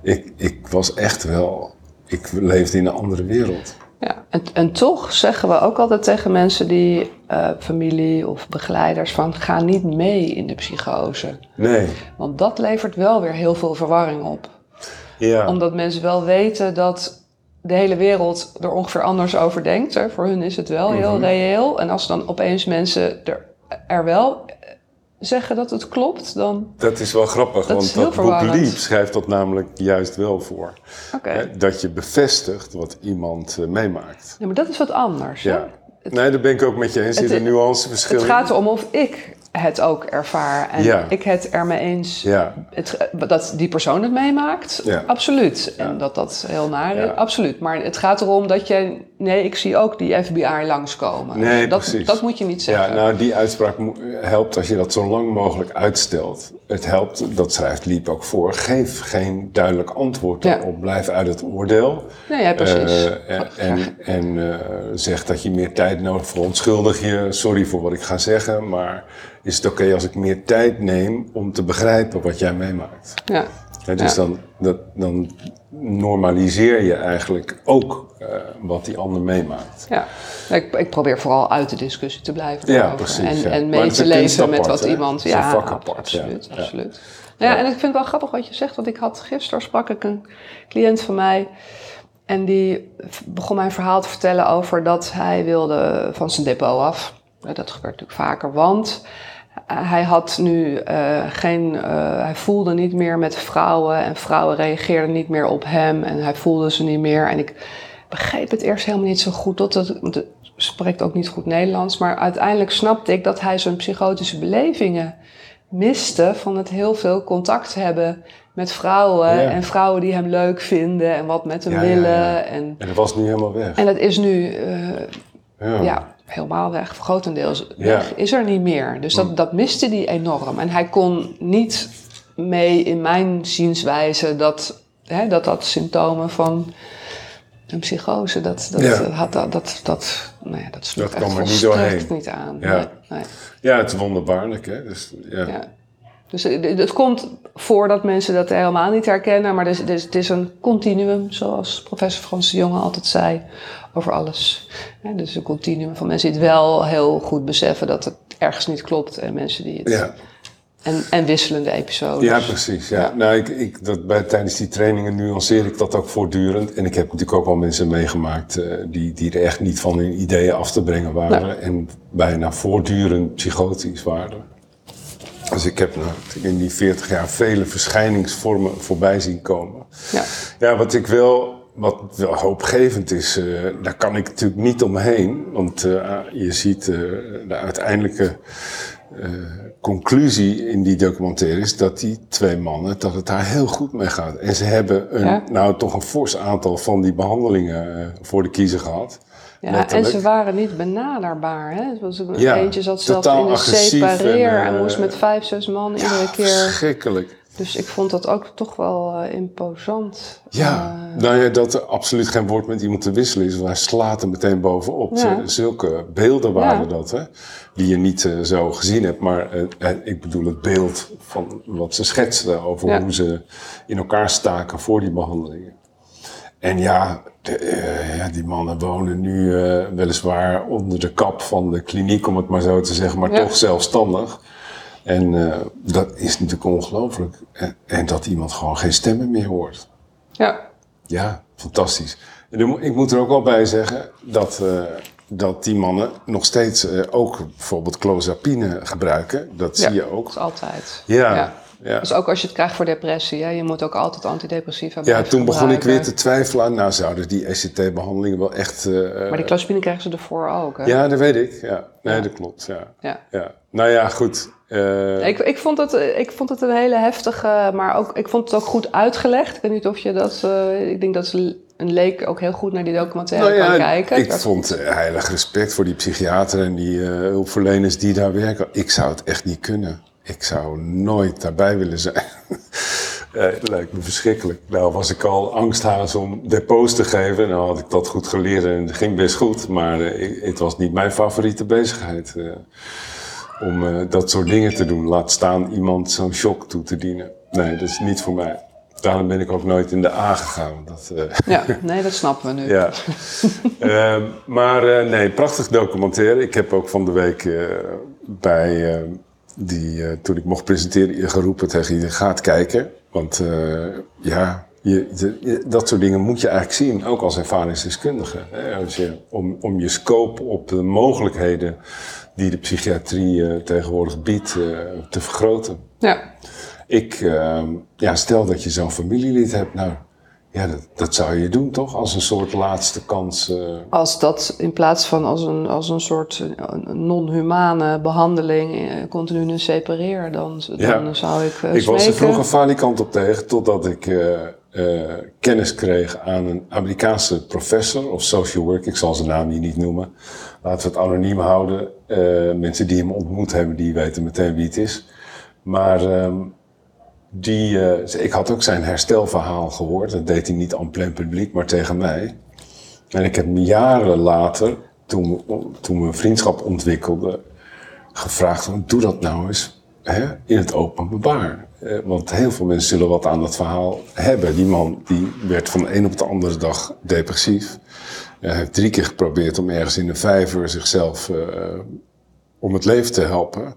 ik, ik was echt wel, ik leefde in een andere wereld. Ja, en, en toch zeggen we ook altijd tegen mensen die, uh, familie of begeleiders, van ga niet mee in de psychose. Nee. Want dat levert wel weer heel veel verwarring op. Ja. Omdat mensen wel weten dat de hele wereld er ongeveer anders over denkt. Hè. Voor hun is het wel heel Mhm. reëel. En als dan opeens mensen er, er wel zeggen dat het klopt, dan... Dat is wel grappig, Dat want is dat boek. Leap schrijft dat namelijk juist wel voor. Oké. Hè, Dat je bevestigt wat iemand eh, meemaakt. Ja, maar dat is wat anders. hè. Ja. Nee, daar ben ik ook met je eens. Er Het- zit een nuanceverschil Het gaat erom of ik het ook ervaar en Ja. ik het ermee eens Ja, het, dat die persoon het meemaakt, Ja. absoluut. En dat dat heel naar is, Ja. absoluut. Maar het gaat erom dat je, nee, ik zie ook die FBI langskomen. Nee, dat, precies. dat moet je niet ja, zeggen. nou die uitspraak helpt als je dat zo lang mogelijk uitstelt. Het helpt, dat schrijft Liep ook voor, geef geen duidelijk antwoord Ja. erop. Blijf uit het oordeel. nee, ja, precies. Eh, en en, en eh, zeg dat je meer tijd nodig verontschuldig je. Sorry voor wat ik ga zeggen, maar is het oké als ik meer tijd neem om te begrijpen wat jij meemaakt? ja. Dus Ja. dan, dat, dan normaliseer je eigenlijk ook eh, wat die ander meemaakt. Ja, ik, ik probeer vooral uit de discussie te blijven. Ja, daarover. precies, En, ja. en mee te leven met wat iemand. Het is een Ja, vak apart, absoluut. ja. absoluut. Nou ja, en ik vind het wel grappig wat je zegt, want ik had gisteren sprak ik een cliënt van mij. En die begon mij een verhaal te vertellen over dat hij wilde van zijn depot af. Ja, Dat gebeurt natuurlijk vaker, want hij had nu eh, geen, eh, hij voelde niet meer met vrouwen en vrouwen reageerden niet meer op hem en hij voelde ze niet meer. En ik begreep het eerst helemaal niet zo goed, tot het, spreekt ook niet goed Nederlands, maar uiteindelijk snapte ik dat hij zijn psychotische belevingen miste van het heel veel contact hebben met vrouwen Ja. en vrouwen die hem leuk vinden en wat met hem Ja, willen. ja. En, En dat was nu helemaal weg. en dat is nu eh, Ja. Helemaal weg, grotendeels Ja. weg, is er niet meer. Dus dat, dat miste hij enorm. En hij kon niet mee in mijn zienswijze dat hè, dat, dat symptomen van een psychose, dat, dat, Ja. had, dat, dat, dat, nou ja, dat Dat kwam er niet doorheen. niet aan. Ja. Nee, nee. Ja, het is wonderbaarlijk, hè? Dus, ja. Ja. Dus het het komt voor dat mensen dat helemaal niet herkennen, maar het is, het is, het is een continuum, zoals professor Frans de Jonge altijd zei, over alles. Dus een continuum van mensen die het wel heel goed beseffen dat het ergens niet klopt en mensen die het... Ja. En, en wisselende episodes. Ja, precies. Ja. Nou, ik, ik, dat, bij, tijdens die trainingen nuanceer ik dat ook voortdurend. En ik heb natuurlijk ook wel mensen meegemaakt eh, die, die er echt niet van hun ideeën af te brengen waren. Nou. En bijna voortdurend psychotisch waren. Dus ik heb nou, in die 40 jaar vele verschijningsvormen voorbij zien komen. Ja. Ja, wat ik wel, wat wel hoopgevend is, eh, daar kan ik natuurlijk niet omheen. Want eh, je ziet eh, de uiteindelijke conclusie in die documentaire is dat die twee mannen, dat het daar heel goed mee gaat. En ze hebben een, Ja. nou toch een fors aantal van die behandelingen eh, voor de kiezer gehad. Ja, en ze waren niet benaderbaar. Hè? Het was een, Ja, eentje zat zelfs totaal in de agressief separeer en, en, moest met vijf, zes man iedere keer. Verschrikkelijk. Dus ik vond dat ook toch wel eh, imposant. Ja, Eh, nou ja, dat er absoluut geen woord met iemand te wisselen is. Want hij slaat er meteen bovenop. Ja. Zulke beelden waren Ja. dat, hè. Die je niet eh, zo gezien hebt. Maar ik bedoel het beeld van wat ze schetsten over Ja. hoe ze in elkaar staken voor die behandelingen. En ja, de, ja die mannen wonen nu weliswaar onder de kap van de kliniek, om het maar zo te zeggen, maar toch zelfstandig. En eh, dat is natuurlijk ongelooflijk. En, en dat iemand gewoon geen stemmen meer hoort. ja, Ja, fantastisch. En ik moet er ook wel bij zeggen dat, eh, dat die mannen nog steeds eh, ook bijvoorbeeld clozapine gebruiken. Dat Ja. zie je dat ook. is altijd. Ja, Ja. ja. Dus ook als je het krijgt voor depressie, hè, je moet ook altijd antidepressiva Ja, toen begon ik weer te twijfelen aan, nou zouden die ECT-behandelingen wel echt... Maar die clozapine krijgen ze ervoor ook, hè? Ja, dat weet ik. Ja, nee, Ja. dat klopt. Ja. Ja. Ja. Nou ja, goed. Eh, Ik, ik, vond het, ik vond het een hele heftige, maar ook, ik vond het ook goed uitgelegd. Ik weet niet of je dat, eh, ik denk dat ze een leek ook heel goed naar die documentaire nou ja, kan kijken. ik Dat- vond eh, heilig respect voor die psychiater en die eh, hulpverleners die daar werken. Ik zou het echt niet kunnen. Ik zou nooit daarbij willen zijn. Eh, dat lijkt me verschrikkelijk. Nou was ik al angsthaas om depots te geven. Nou had ik dat goed geleerd en het ging best goed. Maar eh, het was niet mijn favoriete bezigheid. Om eh, dat soort dingen te doen. Laat staan iemand zo'n shock toe te dienen. Nee, dat is niet voor mij. Daarom ben ik ook nooit in de A gegaan. Dat, eh, Ja, nee, dat snappen we nu. ja. Ehm, maar eh, nee, prachtig documentaire. Ik heb ook van de week eh, bij eh, die, eh, toen ik mocht presenteren, geroepen tegen je gaat kijken. Want eh, ja, je, de- je- dat soort dingen moet je eigenlijk zien, ook als ervaringsdeskundige. Hè? Als je, om, om je scope op de mogelijkheden die de psychiatrie eh, tegenwoordig biedt eh, te vergroten. Ja. Ik, ehm, ja, stel dat je zo'n familielid hebt, nou, ja, dat, dat zou je doen toch? Als een soort laatste kans. eh, Als dat in plaats van als een, als een soort non-humane behandeling eh, continu een separeer, dan, Ja. dan zou ik ik was er vroeger falikant op tegen, totdat ik kennis kreeg aan een Amerikaanse professor of social work. Ik zal zijn naam hier niet noemen. Laten we het anoniem houden. Eh, mensen die hem ontmoet hebben, die weten meteen wie het is. Maar ehm, die, eh, ik had ook zijn herstelverhaal gehoord. Dat deed hij niet aan plein publiek, maar tegen mij. En ik heb jaren later, toen, toen we een vriendschap ontwikkelden, gevraagd: doe dat nou eens hè, in het openbaar. Eh, want heel veel mensen zullen wat aan dat verhaal hebben. Die man die werd van de een op de andere dag depressief. Hij heeft drie keer geprobeerd om ergens in de vijver zichzelf eh, om het leven te helpen.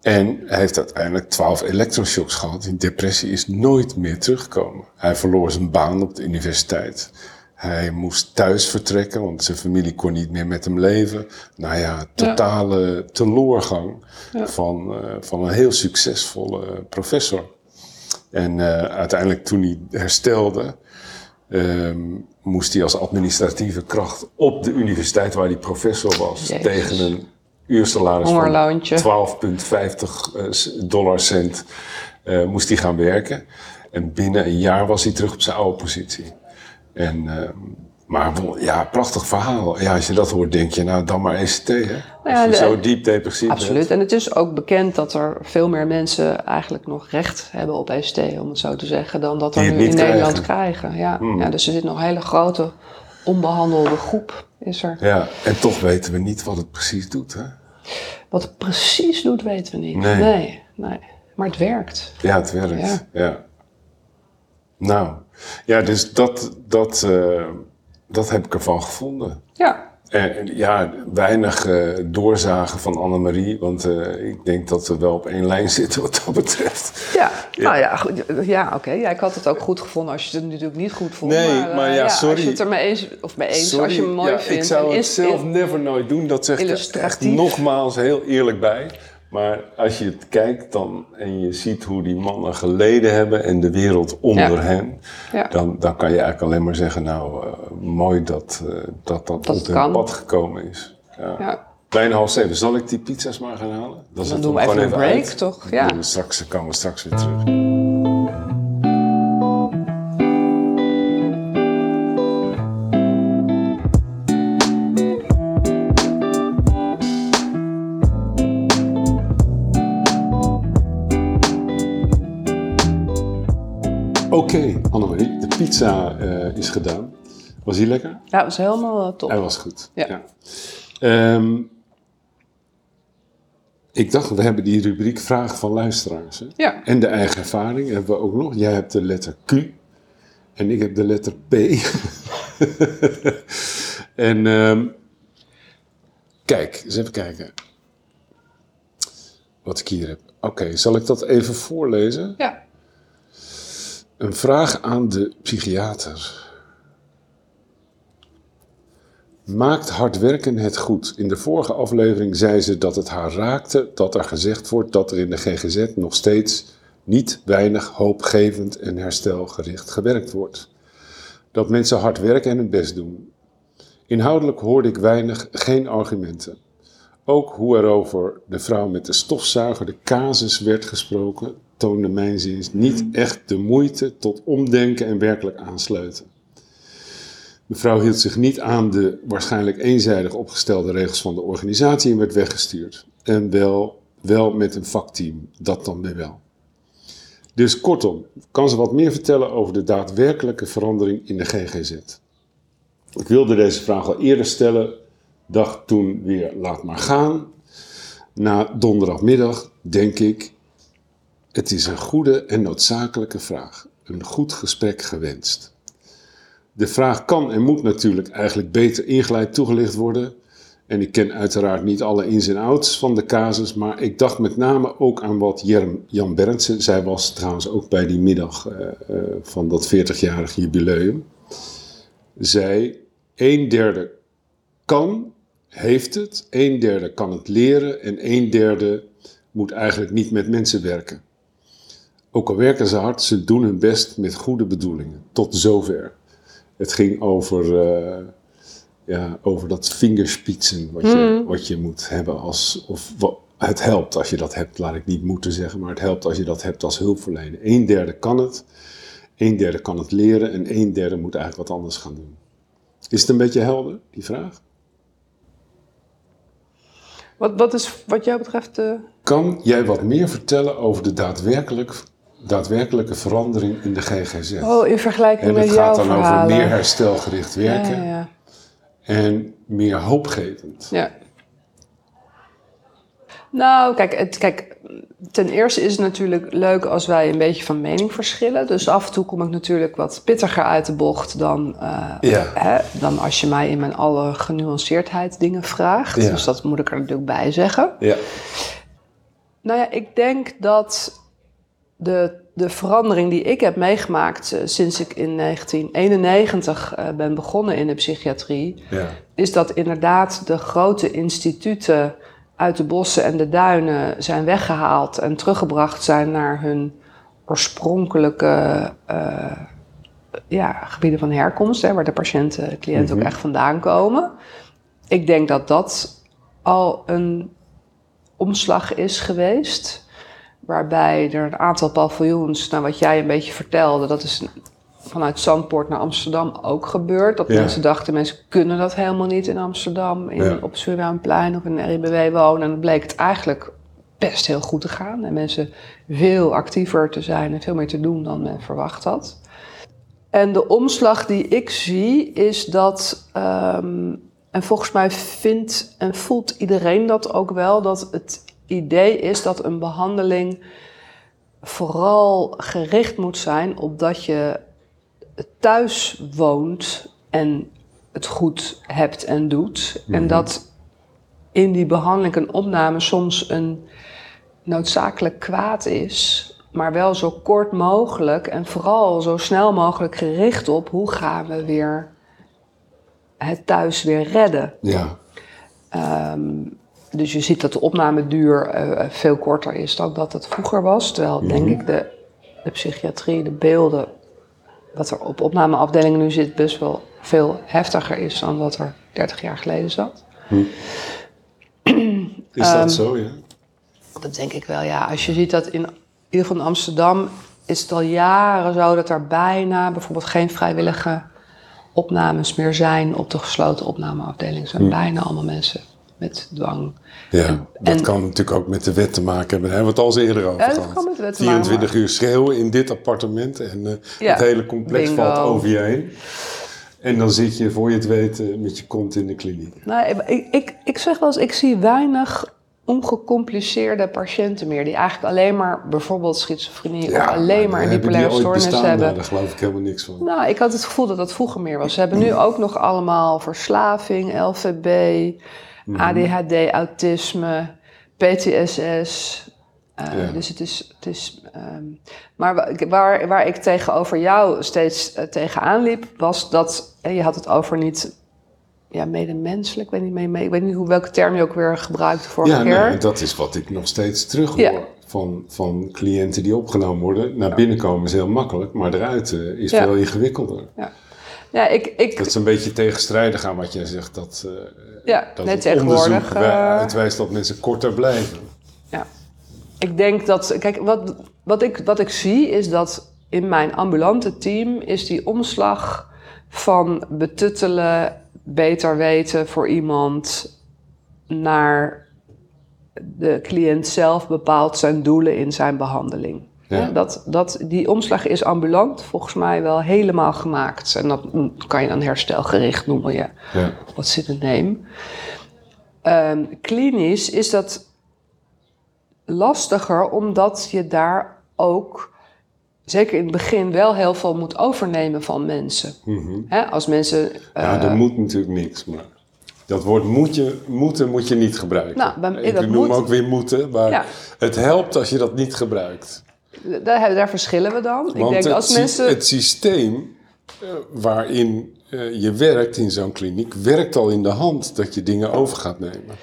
En hij heeft uiteindelijk twaalf elektroshocks gehad. Die depressie is nooit meer teruggekomen. Hij verloor zijn baan op de universiteit. Hij moest thuis vertrekken, want zijn familie kon niet meer met hem leven. Nou ja, totale teloorgang van, eh, van een heel succesvolle professor. En eh, uiteindelijk toen hij herstelde, ehm, moest hij als administratieve kracht op de universiteit waar hij professor was, Jezus. tegen een uursalaris van Hongerloontje. 12,50 eh, dollar cent eh, moest hij gaan werken. En binnen een jaar was hij terug op zijn oude positie. En, eh, maar ja, prachtig verhaal. Ja, als je dat hoort, denk je, nou dan maar ECT, hè? Als ja, je de- zo diep depressief Absoluut. En het is ook bekend dat er veel meer mensen eigenlijk nog recht hebben op ECT, om het zo te zeggen, dan dat er nu in Nederland krijgen. Ja. ja, dus er zit nog een hele grote onbehandelde groep is er. Ja, en toch weten we niet wat het precies doet, hè? Wat het precies doet, weten we niet. Nee. nee. nee. Maar het werkt. Ja, het werkt. Ja. Ja. Nou, ja, dus dat, dat, eh, dat heb ik ervan gevonden. Ja, En, ja, weinig eh, doorzagen van Annemarie, want eh, ik denk dat we wel op één lijn zitten wat dat betreft. Ja, Ja. nou ja, goed, ja oké. Ja, ik had het ook goed gevonden als je het natuurlijk niet goed vond. Nee, eh, maar ja, sorry. Als je het er mee eens, of mee eens, als je mooi ja, vindt. Ik zou het zelf never nooit doen, dat zeg ik er echt nogmaals heel eerlijk bij. Maar als je het kijkt dan, en je ziet hoe die mannen geleden hebben en de wereld onder Ja. hen, Ja. dan, dan kan je eigenlijk alleen maar zeggen, nou, eh, mooi dat eh, dat, dat, Dat op het hun pad gekomen is. Ja. Ja. Bijna half zeven. Zal ik die pizza's maar gaan halen? Dan, doen we even een break, uit. toch? Dan Ja. we straks, dan komen we straks weer terug. Oké, Annemarie, de pizza eh, is gedaan. Was die lekker? Ja, was helemaal eh, top. Hij was goed. Ja. Ja. Ehm, ik dacht, we hebben die rubriek vragen van luisteraars. Hè? Ja. En de eigen ervaring hebben we ook nog. Jij hebt de letter Q en ik heb de letter P. en ehm, kijk, eens even kijken. Wat ik hier heb. Oké, zal ik dat even voorlezen? Ja. Een vraag aan de psychiater. Maakt hard werken het goed? In de vorige aflevering zei ze dat het haar raakte dat er gezegd wordt dat er in de GGZ nog steeds niet weinig hoopgevend en herstelgericht gewerkt wordt. Dat mensen hard werken en hun best doen. Inhoudelijk hoorde ik weinig, geen argumenten. Ook hoe er over de vrouw met de stofzuiger, de casus, werd gesproken, toonde mijnziens niet echt de moeite tot omdenken en werkelijk aansluiten. Mevrouw hield zich niet aan de waarschijnlijk eenzijdig opgestelde regels van de organisatie en werd weggestuurd. En wel, wel met een vakteam, dat dan weer wel. Dus kortom, kan ze wat meer vertellen over de daadwerkelijke verandering in de GGZ? Ik wilde deze vraag al eerder stellen, dacht toen weer laat maar gaan. Na donderdagmiddag denk ik, het is een goede en noodzakelijke vraag. Een goed gesprek gewenst. De vraag kan en moet natuurlijk eigenlijk beter ingeleid toegelicht worden. En ik ken uiteraard niet alle ins en outs van de casus, maar ik dacht met name ook aan wat Jerm, Jan Berndsen, zij was trouwens ook bij die middag eh, eh, van dat 40-jarig jubileum, zei: een derde kan, heeft het, een derde kan het leren en een derde moet eigenlijk niet met mensen werken. Ook al werken ze hard, ze doen hun best met goede bedoelingen. Tot zover. Het ging over, eh, ja, over dat vingerspitsen wat je, wat je moet hebben als. Of, wa- het helpt als je dat hebt, laat ik niet moeten zeggen, maar het helpt als je dat hebt als hulpverlener. Een derde kan het, een derde kan het leren en een derde moet eigenlijk wat anders gaan doen. Is het een beetje helder, die vraag? Wat, wat is wat jou betreft de... Kan jij wat meer vertellen over de daadwerkelijk, daadwerkelijke verandering in de GGZ? Oh, in vergelijking en met het jouw gaat dan over meer herstelgericht werken Ja, ja, en meer hoopgevend. ja. Nou, kijk, het, kijk, ten eerste is het natuurlijk leuk als wij een beetje van mening verschillen. Dus af en toe kom ik natuurlijk wat pittiger uit de bocht dan, eh, Ja. hè, dan als je mij in mijn alle genuanceerdheid dingen vraagt. Ja. Dus dat moet ik er natuurlijk bij zeggen. Ja. Nou ja, ik denk dat de, de verandering die ik heb meegemaakt eh, sinds ik in 1991 eh, ben begonnen in de psychiatrie, Ja. is dat inderdaad de grote instituten uit de bossen en de duinen zijn weggehaald en teruggebracht zijn naar hun oorspronkelijke eh, ja, gebieden van herkomst, hè, waar de patiënten, de cliënten ook echt vandaan komen. Ik denk dat dat al een omslag is geweest. Waarbij er een aantal paviljoens, nou wat jij een beetje vertelde, dat is vanuit Zandpoort naar Amsterdam ook gebeurd. Dat Ja. mensen dachten, mensen kunnen dat helemaal niet in Amsterdam, in, Ja. op Surinamplein of in RIBW wonen. En dan bleek het eigenlijk best heel goed te gaan. En mensen veel actiever te zijn en veel meer te doen dan men verwacht had. En de omslag die ik zie is dat, ehm, en volgens mij vindt en voelt iedereen dat ook wel, dat het idee is dat een behandeling vooral gericht moet zijn op dat je thuis woont en het goed hebt en doet. Mhm. En dat in die behandeling en opname soms een noodzakelijk kwaad is, maar wel zo kort mogelijk en vooral zo snel mogelijk gericht op hoe gaan we weer het thuis weer redden. Ja. Ehm, dus je ziet dat de opnameduur eh, veel korter is dan dat het vroeger was. Terwijl, denk ik, de, de psychiatrie, de beelden, wat er op opnameafdelingen nu zit, best wel veel heftiger is dan wat er 30 jaar geleden zat. Is Ehm, dat zo, ja? Dat denk ik wel, ja. Als je ziet dat in, in ieder geval in Amsterdam is het al jaren zo dat er bijna bijvoorbeeld geen vrijwillige opnames meer zijn op de gesloten opnameafdeling. Er zijn bijna allemaal mensen met dwang. Ja, dat en- kan natuurlijk ook met de wet te maken hebben. Hebben we het al eens eerder over Ja, dat gehad. kan met de wet te maken, 24 uur schreeuwen in dit appartement en eh, Ja, het hele complex bingo. valt over je heen. En dan zit je, voor je het weet, eh, met je kont in de kliniek. Nou, ik, ik, ik zeg wel eens, ik zie weinig ongecompliceerde patiënten meer. Die eigenlijk alleen maar bijvoorbeeld schizofrenie of alleen maar een bipolaire stoornis hebben. Nou, daar geloof ik helemaal niks van. Nou, ik had het gevoel dat dat vroeger meer was. Ze hebben nu ook nog allemaal verslaving, LVB, ADHD, autisme, PTSS. Uh, Ja. Dus het is. Het is ehm, maar wa- waar, waar ik tegenover jou steeds uh, tegenaan liep, was dat. eh, je had het over niet. Ja, medemenselijk. Ik weet niet, mee, mee- ik weet niet hoe, welke term je ook weer gebruikte vorige Ja, keer. nou, dat is wat ik nog steeds terug hoor. Ja. Van, van cliënten die opgenomen worden. Naar binnen komen is heel makkelijk, maar eruit eh, is Ja. veel ingewikkelder. Ja, ik, ik, Dat is een beetje tegenstrijdig aan wat jij zegt. Dat, eh, ja dat nee, het onderzoek wij- eh, uitwijst dat mensen korter blijven. Ja. Ik denk dat, kijk, wat, wat, ik, wat ik zie is dat in mijn ambulante team is die omslag van betuttelen, beter weten voor iemand, naar de cliënt zelf bepaalt zijn doelen in zijn behandeling. Ja. Dat, dat, die omslag is ambulant volgens mij wel helemaal gemaakt. En dat mm, kan je dan herstelgericht noemen, ja. Ja. Wat zit het neem? Ehm, klinisch is dat lastiger omdat je daar ook, zeker in het begin, wel heel veel moet overnemen van mensen. Hè, als mensen. Ja, eh, er moet natuurlijk niks, maar dat woord moet je, moeten moet je niet gebruiken. Nou, bij- ik noem moet- ook weer moeten, maar Ja. het helpt als je dat niet gebruikt. Daar, daar verschillen we dan. Ik denk het, als sy- mensen. het systeem eh, waarin eh, je werkt in zo'n kliniek, werkt al in de hand dat je dingen over gaat nemen.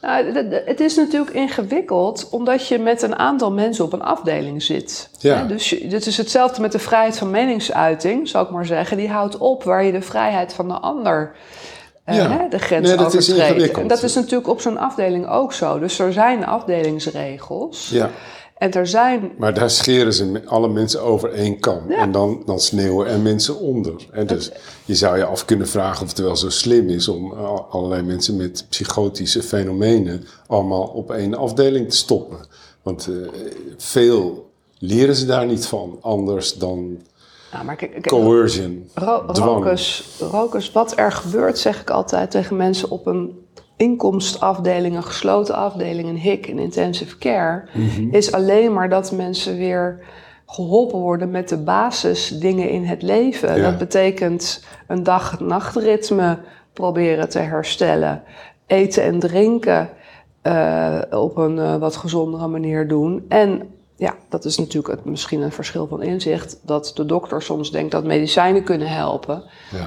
Nou, het is natuurlijk ingewikkeld omdat je met een aantal mensen op een afdeling zit. Ja. Dus het is hetzelfde met de vrijheid van meningsuiting, zou ik maar zeggen. Die houdt op waar je de vrijheid van de ander eh, Ja. hè, de grens Nee, dat is overtreedt. ingewikkeld. En dat is natuurlijk op zo'n afdeling ook zo. Dus er zijn afdelingsregels. Ja, En er zijn maar daar scheren ze alle mensen over één kam. Ja. En dan, dan sneeuwen er mensen onder. En dus je zou je af kunnen vragen of het wel zo slim is om al- allerlei mensen met psychotische fenomenen allemaal op één afdeling te stoppen. Want eh, veel leren ze daar niet van, anders dan Nou, maar kijk, kijk, coercion, ro- dwang. rokers, rokers, wat er gebeurt, zeg ik altijd tegen mensen op een inkomstafdeling, een gesloten afdeling, een HIC, een intensive care, Mhm. is alleen maar dat mensen weer geholpen worden met de basisdingen in het leven. Ja. Dat betekent een dag-nachtritme proberen te herstellen, eten en drinken eh, op een eh, wat gezondere manier doen. En ja, dat is natuurlijk het, misschien een verschil van inzicht, dat de dokter soms denkt dat medicijnen kunnen helpen.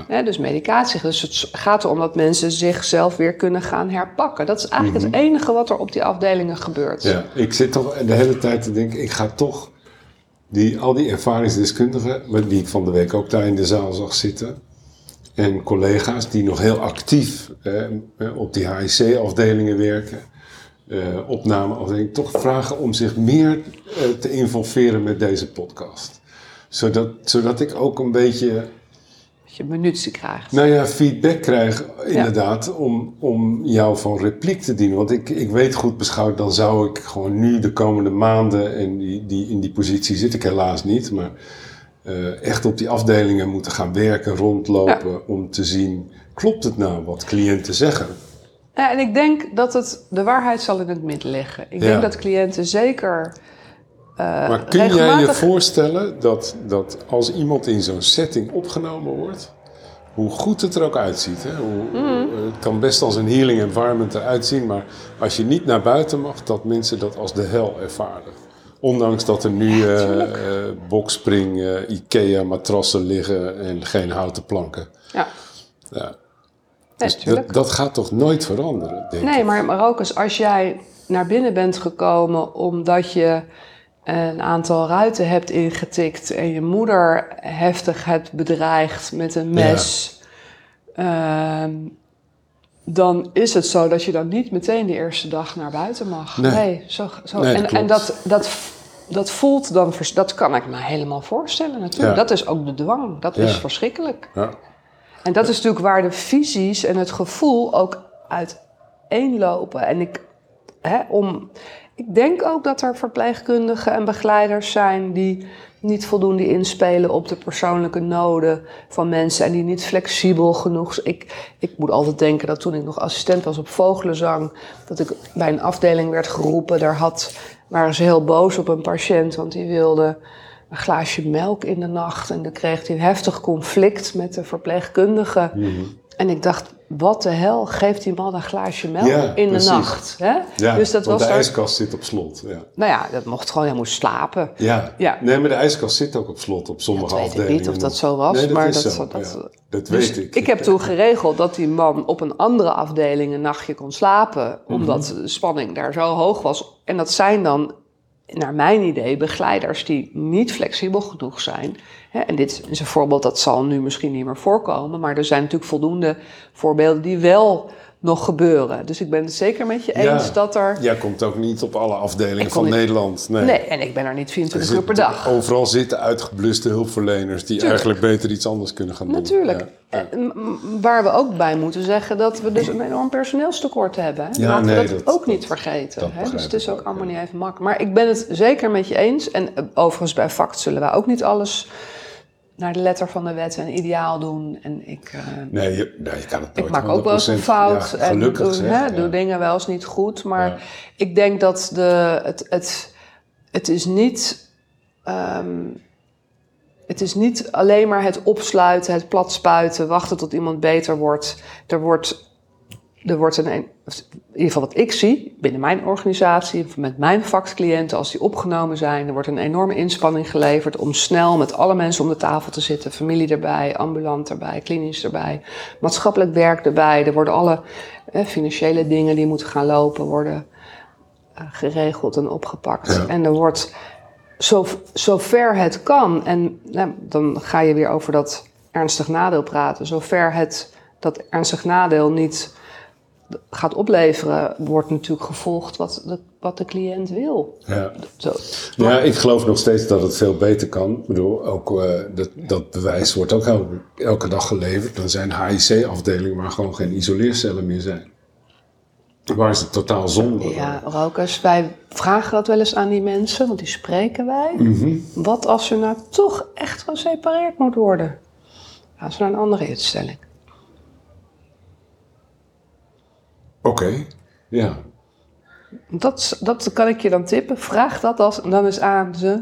Ja. Dus medicatie. Dus het gaat erom dat mensen zichzelf weer kunnen gaan herpakken. Dat is eigenlijk het enige wat er op die afdelingen gebeurt. Ja, ik zit toch de hele tijd te denken, ik ga toch die, al die ervaringsdeskundigen, met die ik van de week ook daar in de zaal zag zitten, en collega's die nog heel actief eh, op die HIC-afdelingen werken, eh opnameafdelingen, toch vragen om zich meer eh, te involveren met deze podcast. Zodat, zodat ik ook een beetje Dat je munitie krijgt. nou ja, feedback krijg inderdaad om, om jou van repliek te dienen. Want ik, ik weet goed beschouwd, dan zou ik gewoon nu de komende maanden, en die, die, in die positie zit ik helaas niet, maar eh, echt op die afdelingen moeten gaan werken, rondlopen, om te zien, klopt het nou wat cliënten zeggen? Ja, en ik denk dat het, de waarheid zal in het midden liggen. Ik Ja. denk dat cliënten zeker maar kun jij je voorstellen dat, dat als iemand in zo'n setting opgenomen wordt, hoe goed het er ook uitziet. Hè? Hoe, Het kan best als een healing environment eruit zien, maar als je niet naar buiten mag, dat mensen dat als de hel ervaren. Ondanks dat er nu eh eh, bokspring, eh, Ikea matrassen liggen en geen houten planken. Ja, Ja. Dus dat, dat gaat toch nooit veranderen, denk Nee, ik. maar Marokkus, als jij naar binnen bent gekomen omdat je een aantal ruiten hebt ingetikt en je moeder heftig hebt bedreigd met een mes, ehm, dan is het zo dat je dan niet meteen de eerste dag naar buiten mag. Nee. zo, zo. Nee, dat en, en dat, dat, dat voelt dan, dat kan ik me helemaal voorstellen natuurlijk. Ja. Dat is ook de dwang, dat Ja. is verschrikkelijk. Ja. En dat is natuurlijk waar de visies en het gevoel ook uiteenlopen. En ik, hè, om, ik denk ook dat er verpleegkundigen en begeleiders zijn die niet voldoende inspelen op de persoonlijke noden van mensen en die niet flexibel genoeg zijn. Ik, ik moet altijd denken dat toen ik nog assistent was op vogelenzang, dat ik bij een afdeling werd geroepen. Daar had, waren ze heel boos op een patiënt, want die wilde een glaasje melk in de nacht. En dan kreeg hij een heftig conflict met de verpleegkundige. Mhm. En ik dacht, wat de hel, geeft die man een glaasje melk Ja, in precies. de nacht? Hè? Ja, dus dat want was de ijskast zit op slot. Ja. Nou ja, dat mocht gewoon, hij moest slapen. Ja. Ja. nee, maar de ijskast zit ook op slot op sommige weet ik afdelingen. niet of dat zo was, Nee, dat maar dat- zo, dat- dat Dus weet ik. ik heb toen geregeld dat die man op een andere afdeling een nachtje kon slapen. Omdat de spanning daar zo hoog was. En dat zijn dan, naar mijn idee, begeleiders die niet flexibel genoeg zijn. Hè, En dit is een voorbeeld dat zal nu misschien niet meer voorkomen. Maar er zijn natuurlijk voldoende voorbeelden die wel nog gebeuren. Dus ik ben het zeker met je Ja. eens dat er... Jij komt ook niet op alle afdelingen van niet- Nederland. Nee. Nee, en ik ben er niet 24 Er uur per dag. Overal zitten uitgebluste hulpverleners die eigenlijk beter iets anders kunnen gaan doen. Natuurlijk. Ja, ja. Waar we ook bij moeten zeggen dat we dus een enorm personeelstekort hebben. Hè? Ja, Laten nee, we dat, dat- ook niet dat- vergeten. dat hè? Dus het is ook allemaal niet even makkelijk. Maar ik ben het zeker met je eens. En eh, overigens bij FACT zullen wij ook niet alles naar de letter van de wet en ideaal doen. En ik, eh, Nee, je, nee, je kan het ik nooit maak ook wel eens een 100%. fout. Ja, en doe, hè, ja. doe dingen wel eens niet goed. Maar Ja. ik denk dat de, het, het, het is niet. ehm, het is niet alleen maar het opsluiten, het plat spuiten, wachten tot iemand beter wordt. Er wordt, er wordt een, in ieder geval wat ik zie binnen mijn organisatie, met mijn vakcliënten, als die opgenomen zijn, er wordt een enorme inspanning geleverd om snel met alle mensen om de tafel te zitten. Familie erbij, ambulant erbij, klinisch erbij, maatschappelijk werk erbij. Er worden alle eh, financiële dingen die moeten gaan lopen, worden eh, geregeld en opgepakt. Ja. En er wordt zo, zover het kan, en nou, dan ga je weer over dat ernstig nadeel praten, zover het dat ernstig nadeel niet gaat opleveren, wordt natuurlijk gevolgd wat de, wat de cliënt wil. Ja. Zo. Ja, ik geloof nog steeds dat het veel beter kan. Ik bedoel, ook, eh, dat, dat bewijs wordt ook elke, elke dag geleverd. Er zijn HIC-afdelingen waar gewoon geen isoleercellen meer zijn. Waar is het totaal zonde? Ja, Rokers, wij vragen dat wel eens aan die mensen, want die spreken wij. Mhm. Wat als er nou toch echt gesepareerd moet worden? Gaan ze naar een andere instelling. Oké, ja. Dat, dat kan ik je dan tippen. Vraag dat als, dan eens aan ze,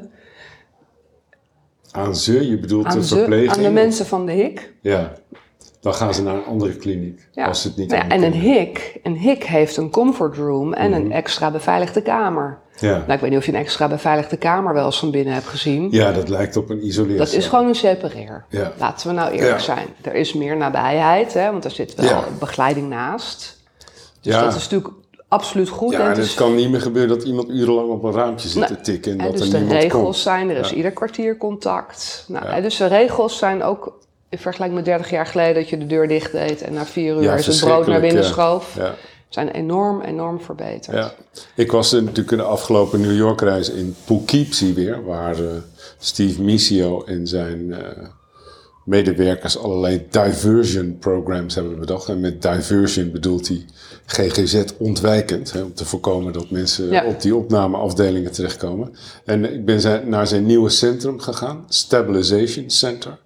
Aan ze, je bedoelt aan, de ze, verpleging? aan de mensen van de HIK. Ja, dan gaan ze naar een andere kliniek. Ja. Als het niet Nou ja, en een. HIK, een HIK heeft een comfort room en Mhm. een extra beveiligde kamer. Ja. Nou, ik weet niet of je een extra beveiligde kamer wel eens van binnen hebt gezien. ja, dat lijkt op een isoleercel. Dat is gewoon een separeer. Ja. Laten we nou eerlijk zijn. Er is meer nabijheid, hè, want er zit wel begeleiding naast. Dus Ja. dat is natuurlijk absoluut goed. Ja, en en het is- kan niet meer gebeuren dat iemand urenlang op een raampje zit te tikken en hè, dat dus er de regels komt. zijn, er is Ja. ieder kwartier contact. Nou, dus de regels zijn ook, in vergelijking met 30 jaar geleden, dat je de deur dicht deed en na vier uur is het brood naar binnen schoof. Zijn enorm, enorm verbeterd. Ja, ik was natuurlijk in de afgelopen New York reis in Poughkeepsie weer, waar eh, Steve Misio en zijn eh, medewerkers allerlei diversion programs hebben bedacht. En met diversion bedoelt hij GGZ ontwijkend, hè, om te voorkomen dat mensen Ja. op die opnameafdelingen terechtkomen. En ik ben zijn, naar zijn nieuwe centrum gegaan, Stabilization Center.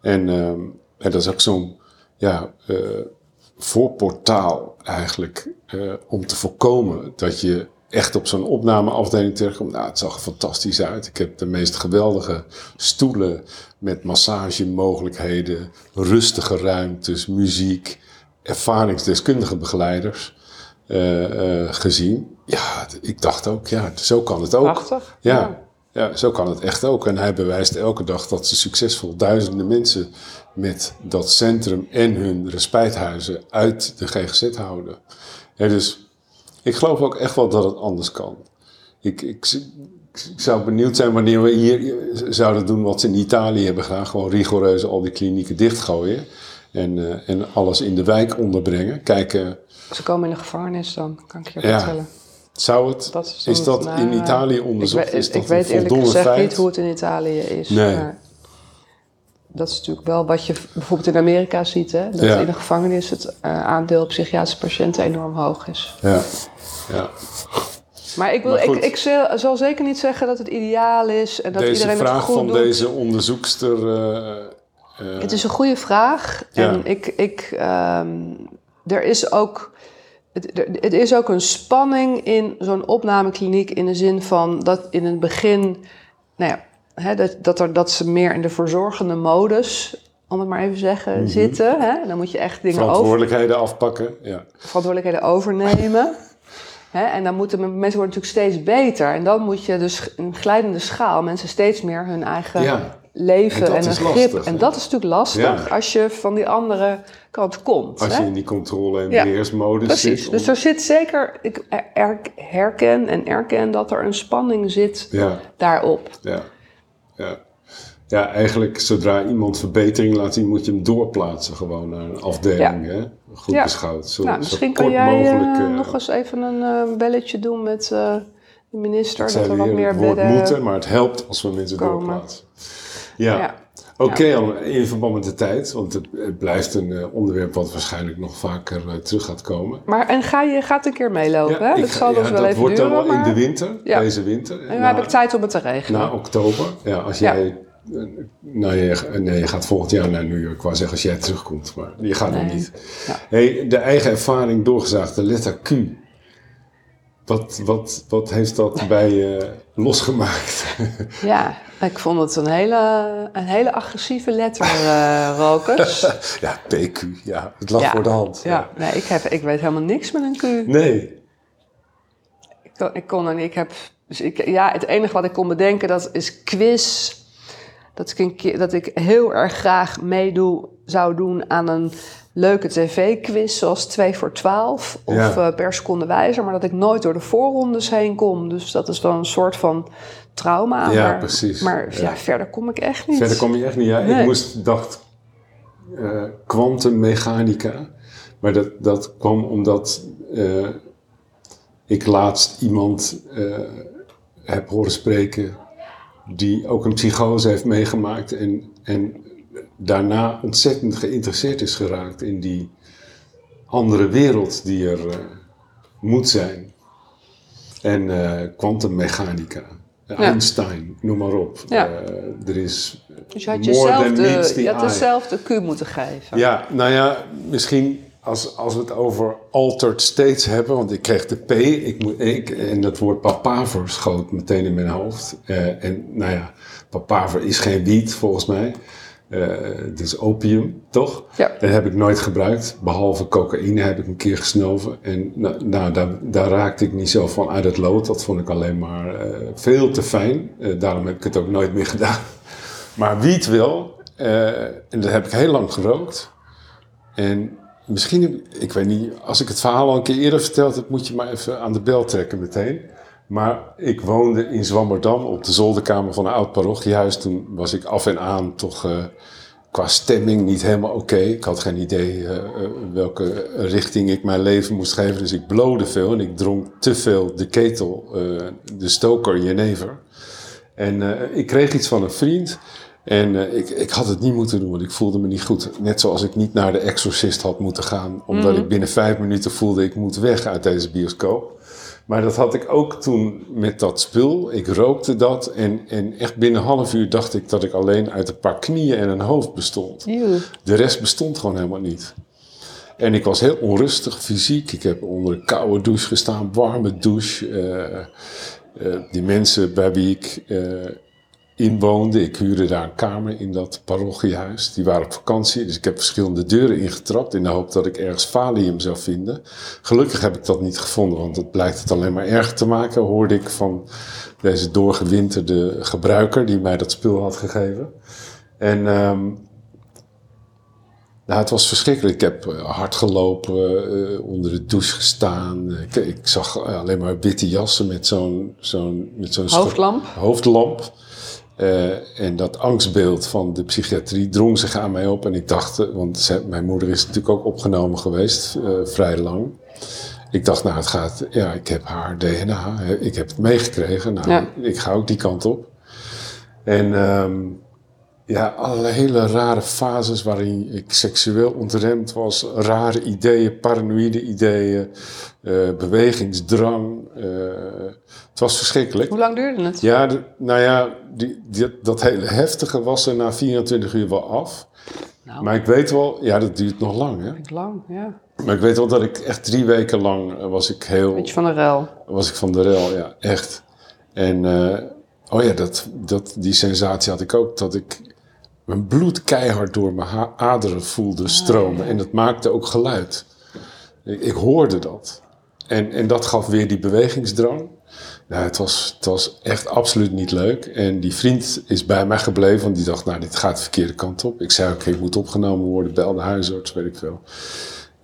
En, ehm, en dat is ook zo'n ja, eh, voorportaal eigenlijk eh, om te voorkomen dat je echt op zo'n opnameafdeling terechtkom, nou, het zag er fantastisch uit. Ik heb de meest geweldige stoelen met massagemogelijkheden, rustige ruimtes, muziek, ervaringsdeskundige begeleiders eh, eh, gezien. Ja, ik dacht ook, ja, zo kan het ook. Prachtig. Ja, ja, zo kan het echt ook. En hij bewijst elke dag dat ze succesvol duizenden mensen met dat centrum en hun respijthuizen uit de GGZ houden. Dus ik geloof ook echt wel dat het anders kan. Ik, ik, ik zou benieuwd zijn wanneer we hier zouden doen wat ze in Italië hebben gedaan. Gewoon rigoureus al die klinieken dichtgooien. En, eh, en alles in de wijk onderbrengen. Kijken, Ze komen in de gevangenis dan, kan ik je Ja. vertellen. zou het, Dat is, dat in nou, Italië Ik, onderzocht? weet- is ik dat weet een eerlijk gezegd feit? niet hoe het in Italië is. Nee. Maar dat is natuurlijk wel wat je bijvoorbeeld in Amerika ziet. Hè? Dat Ja. in de gevangenis het eh, aandeel psychiatrische patiënten enorm hoog is. Ja, ja. Maar ik, wil, Maar ik, ik zal, zal zeker niet zeggen dat het ideaal is. En dat deze iedereen het vraag goed van doet. deze onderzoekster. eh, eh, Het is een goede vraag. Ja. En ik, ik, ehm, er is ook, het, er- het is ook een spanning in zo'n opnamekliniek in de zin van dat in het begin, nou ja, hè, dat, dat, er, dat ze meer in de verzorgende modus, om het maar even zeggen, zitten. Hè? Dan moet je echt dingen over, verantwoordelijkheden afpakken. Ja. verantwoordelijkheden overnemen. Hè? En dan moeten mensen worden natuurlijk steeds beter. En dan moet je dus in een glijdende schaal mensen steeds meer hun eigen Ja. Leven En en, dat een grip. lastig, en dat is natuurlijk lastig Ja. als je van die andere kant komt. Als hè? je in die controle- en Ja. beheersmodus Precies. zit. Dus om- er zit zeker, ik er- herken en erken dat er een spanning zit Ja, daarop. ja, ja. Ja, eigenlijk zodra iemand verbetering laat zien, moet je hem doorplaatsen gewoon naar een afdeling. Hè? Goed Ja. beschouwd. Zo, nou, misschien kan jij eh, mogelijk. eh, nog eens even een eh, belletje doen met de minister. Dat zei er wat meer bedden... moeten, maar het helpt als we mensen doorplaatsen. Ja. Ja. Oké, in verband met de tijd, want het, het blijft een eh, onderwerp wat waarschijnlijk nog vaker eh, terug gaat komen. Maar en ga je gaat een keer meelopen, hè? ik Dat zal dus ja, wel dat even wordt duren, dan wel in de winter, Ja. deze winter. En dan heb ik tijd om het te regelen. Na oktober, ja, als Ja. jij. eh, Nou, je, nee, je gaat volgend jaar naar New York. Ik wou zeggen als jij terugkomt, maar je gaat nog Nee. niet. Ja. Hey, de eigen ervaring doorgezaagd, de letter Q. Wat, wat, wat heeft dat bij je losgemaakt? Ja, ik vond het een hele, een hele agressieve letter, eh Rokers. ja, PQ, ja, het lag Ja. voor de hand. Ja, nee, ik, heb, ik weet helemaal niks met een Q. Nee, Ik kon, ik kon niet, ik heb, dus ik, ja, het enige wat ik kon bedenken, dat is quiz. Dat ik, een keer, dat ik heel erg graag meedoe, zou doen aan een leuke tv-quiz, zoals 2 voor 12 of Ja. eh, per seconde wijzer, maar dat ik nooit door de voorrondes heen kom. Dus dat is wel een soort van trauma. Ja, maar, precies. Maar Ja. ja. verder kom ik echt niet. verder kom je echt niet. Ja, Ik moest, dacht, eh kwantummechanica. maar dat, dat kwam omdat eh, ik laatst iemand heb horen spreken die ook een psychose heeft meegemaakt en, en daarna ontzettend geïnteresseerd is geraakt in die andere wereld die er eh, moet zijn. En eh, kwantummechanica, Einstein, noem maar op. Ja. Eh, er is Dus je had jezelf de, je had dezelfde Q moeten geven. Ja, nou ja, misschien als, als we het over altered states hebben, want ik kreeg de P ik moet, ik, en dat woord papaver schoot meteen in mijn hoofd. En nou ja, papaver is geen wiet volgens mij. Het is opium, toch? Ja. Dat heb ik nooit gebruikt, behalve cocaïne heb ik een keer gesnoven. En nou, nou daar, daar raakte ik niet zo van uit het lood. Dat vond ik alleen maar eh, veel te fijn. Eh, daarom heb ik het ook nooit meer gedaan. Maar wiet wel. en dat heb ik heel lang gerookt. En misschien, ik weet niet, als ik het verhaal al een keer eerder verteld heb, moet je maar even aan de bel trekken meteen. Maar ik woonde in Zwammerdam op de zolderkamer van een oud parochiehuis. Toen was ik af en aan toch eh, qua stemming niet helemaal oké. Ik had geen idee eh, eh, welke richting ik mijn leven moest geven. Dus ik blode veel en ik dronk te veel de ketel, de stoker jenever. En ik kreeg iets van een vriend. En ik, ik had het niet moeten doen, want ik voelde me niet goed. Net zoals ik niet naar de exorcist had moeten gaan. Omdat ik binnen vijf minuten voelde, ik moet weg uit deze bioscoop. Maar dat had ik ook toen met dat spul. Ik rookte dat en, en echt binnen een half uur dacht ik dat ik alleen uit een paar knieën en een hoofd bestond. Eeuw. De rest bestond gewoon helemaal niet. En ik was heel onrustig fysiek. Ik heb onder een koude douche gestaan, warme douche. Eh, die mensen bij wie ik eh, inwoonde, ik huurde daar een kamer in dat parochiehuis. Die waren op vakantie, dus ik heb verschillende deuren ingetrapt in de hoop dat ik ergens valium zou vinden. Gelukkig heb ik dat niet gevonden, want het blijkt het alleen maar erger te maken, hoorde ik van deze doorgewinterde gebruiker die mij dat spul had gegeven. En ehm, nou, het was verschrikkelijk. Ik heb eh, hard gelopen, eh, onder de douche gestaan. Ik, ik zag eh, alleen maar witte jassen met zo'n zo'n met zo'n Hoofdlamp? hoofdlamp. Eh, en dat angstbeeld van de psychiatrie drong zich aan mij op. En ik dacht, eh, want ze- mijn moeder is natuurlijk ook opgenomen geweest, eh, vrij lang. Ik dacht, nou, het gaat, ja, ik heb haar DNA, ik heb het meegekregen. Nou, Ja. ik ga ook die kant op. En ehm, ja, allerlei hele rare fases waarin ik seksueel ontremd was. Rare ideeën, paranoïde ideeën, eh, bewegingsdrang. eh, het was verschrikkelijk. Hoe lang duurde het? Ja, de- nou ja, die, die- dat hele heftige was er na 24 uur wel af. Nou, Maar ik weet wel, ja, dat duurt nog lang, hè. lang, ja. Maar ik weet wel dat ik echt drie weken lang eh, was ik heel... Beetje van de rel. was ik van de rel, ja, echt. En, oh ja, dat, dat, die sensatie had ik ook, dat ik mijn bloed keihard door mijn aderen voelde stromen. En dat maakte ook geluid. Ik, ik hoorde dat. En, en dat gaf weer die bewegingsdrang. Nou, het was, het was echt absoluut niet leuk. En die vriend is bij mij gebleven, want die dacht, nou, dit gaat de verkeerde kant op. Ik zei, oké, ik moet opgenomen worden, bel de huisarts, weet ik veel.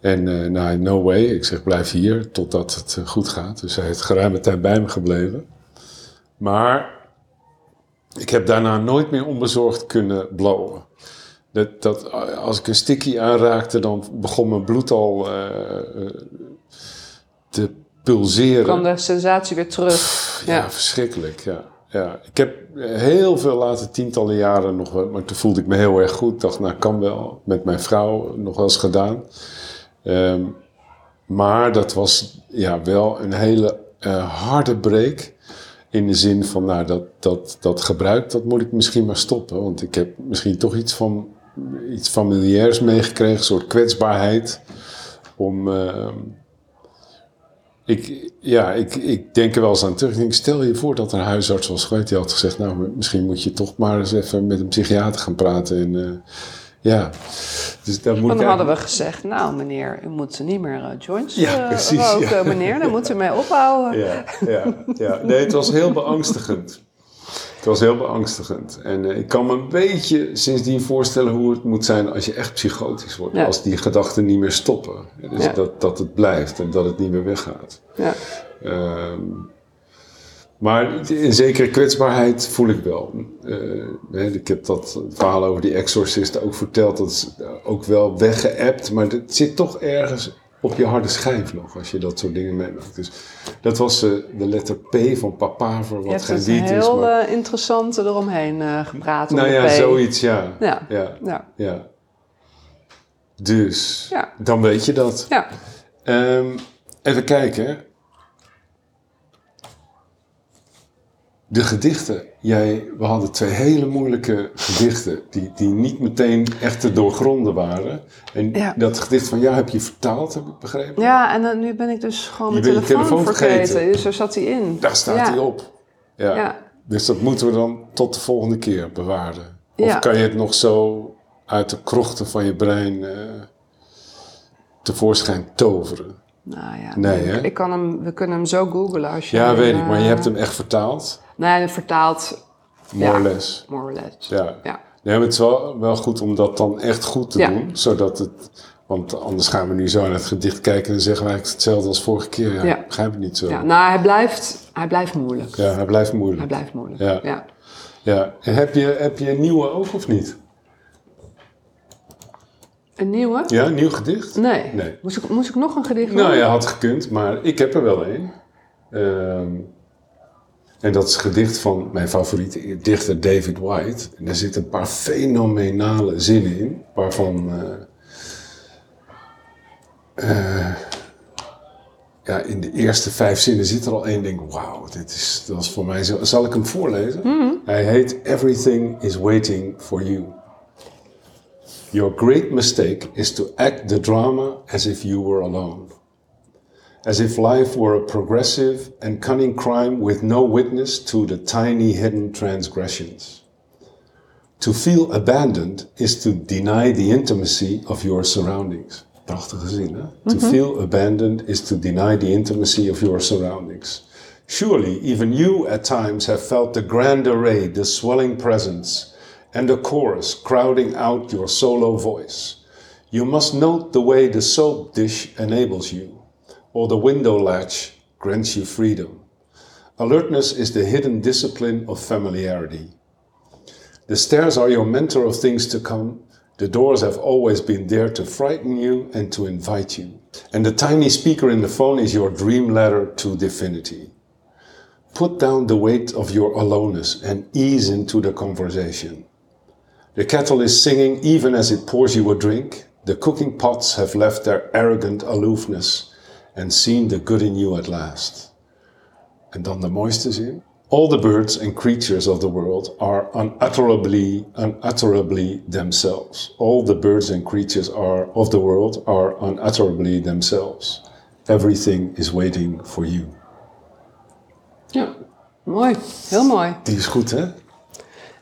En eh nou, no way. Ik zeg, blijf hier totdat het eh, goed gaat. Dus hij is geruime tijd bij me gebleven. Maar ik heb daarna nooit meer onbezorgd kunnen blowen. Dat, dat, als ik een sticky aanraakte, dan begon mijn bloed al eh, eh, te pulseren. Kwam de sensatie weer terug. Ja, Ja. verschrikkelijk. Ja. Ja. Ik heb heel veel later, tientallen jaren nog wel, maar toen voelde ik me heel erg goed. dacht, nou kan wel. Met mijn vrouw nog wel eens gedaan. Ehm, maar dat was ja, wel een hele eh, harde break. In de zin van, nou, dat, dat, dat gebruik, dat moet ik misschien maar stoppen. Want ik heb misschien toch iets van iets familiairs meegekregen, een soort kwetsbaarheid. Om, ehm, ik, ja, ik, ik denk er wel eens aan terug. Ik denk, stel je voor dat een huisarts was geweest. Die had gezegd, nou, misschien moet je toch maar eens even met een psychiater gaan praten. En, eh, ja, dus daar moet Dan hadden we gezegd, nou meneer, u moet niet meer eh, joints Ja, eh, precies, roken, ja. meneer. Daar moet u mee ophouden. Ja, ja, ja. Nee, het was heel beangstigend. Het was heel beangstigend. En eh, ik kan me een beetje sindsdien voorstellen hoe het moet zijn als je echt psychotisch wordt. Ja. Als die gedachten niet meer stoppen. Dus Ja. dat, dat het blijft en dat het niet meer weggaat. Ja. Ehm, maar een zekere kwetsbaarheid voel ik wel. Eh, ik heb dat verhaal over die exorcist ook verteld. Dat is ook wel weggeëpt, maar het zit toch ergens op je harde schijf nog als je dat soort dingen meemaakt. Dus dat was eh, de letter P van papaver, Je wat geen het wiet is. heel Maar, eh, interessante eromheen gepraat. nou ja, zoiets, ja. Ja. ja. Ja. ja. Dus, Ja. dan weet je dat. Ja. Ehm, even kijken. De gedichten. Jij, we hadden twee hele moeilijke gedichten. Die, die niet meteen echt te doorgronden waren. En Ja. dat gedicht van jou heb je vertaald, heb ik begrepen. ja, en dan, nu ben ik dus gewoon mijn telefoon, telefoon vergeten. vergeten. Dus daar zat hij in. Daar staat ja. hij op. Ja. Ja. Dus dat moeten we dan tot de volgende keer bewaren. Of kan je het nog zo uit de krochten van je brein eh, tevoorschijn toveren? Nou ja, Nee, ik- hè? ik kan hem, we kunnen hem zo googlen als je Ja, weet ik, maar je eh, hebt hem echt vertaald. Nee, vertaald, More Ja. or less. more or less. Ja. Ja. Nee, maar het is wel, wel goed om dat dan echt goed te Ja. doen. Zodat het, want anders gaan we nu zo naar het gedicht kijken en zeggen we eigenlijk hetzelfde als vorige keer. Ja, Ja. ik begrijp het niet zo. Ja, Ja, nou, hij blijft, hij blijft moeilijk. hij blijft moeilijk. Hij blijft moeilijk. Ja. Ja. Ja. En heb je, heb je een nieuwe ook of niet? Een nieuwe? Ja, een nieuw gedicht? Nee. Nee. Moest, ik, moest ik nog een gedicht Nou ja, had gekund, maar ik heb er wel een. Ehm, en dat is een gedicht van mijn favoriete dichter David White. En daar zitten een paar fenomenale zinnen in, waarvan. eh, eh, ja, in de eerste vijf zinnen zit er al één ding. Wauw, dit is, dat is voor mij zo. Zal ik hem voorlezen? Hij heet Everything is waiting for you. Your great mistake is to act the drama as if you were alone. As if life were a progressive and cunning crime with no witness to the tiny hidden transgressions. To feel abandoned is to deny the intimacy of your surroundings. Prachtige zin, hè? To mhm. feel abandoned is to deny the intimacy of your surroundings. Surely, even you at times have felt the grand array, the swelling presence, and the chorus crowding out your solo voice. You must note the way the soap dish enables you, or the window latch grants you freedom. Alertness is the hidden discipline of familiarity. The stairs are your mentor of things to come. The doors have always been there to frighten you and to invite you. And the tiny speaker in the phone is your dream ladder to divinity. Put down the weight of your aloneness and ease into the conversation. The kettle is singing even as it pours you a drink. The cooking pots have left their arrogant aloofness and seen the good in you at last. En dan de mooiste zin. All the birds and creatures of the world are unutterably, unutterably themselves. All the birds and creatures are, of the world are unutterably themselves. Everything is waiting for you. Ja, mooi. Heel mooi. Die is goed, hè?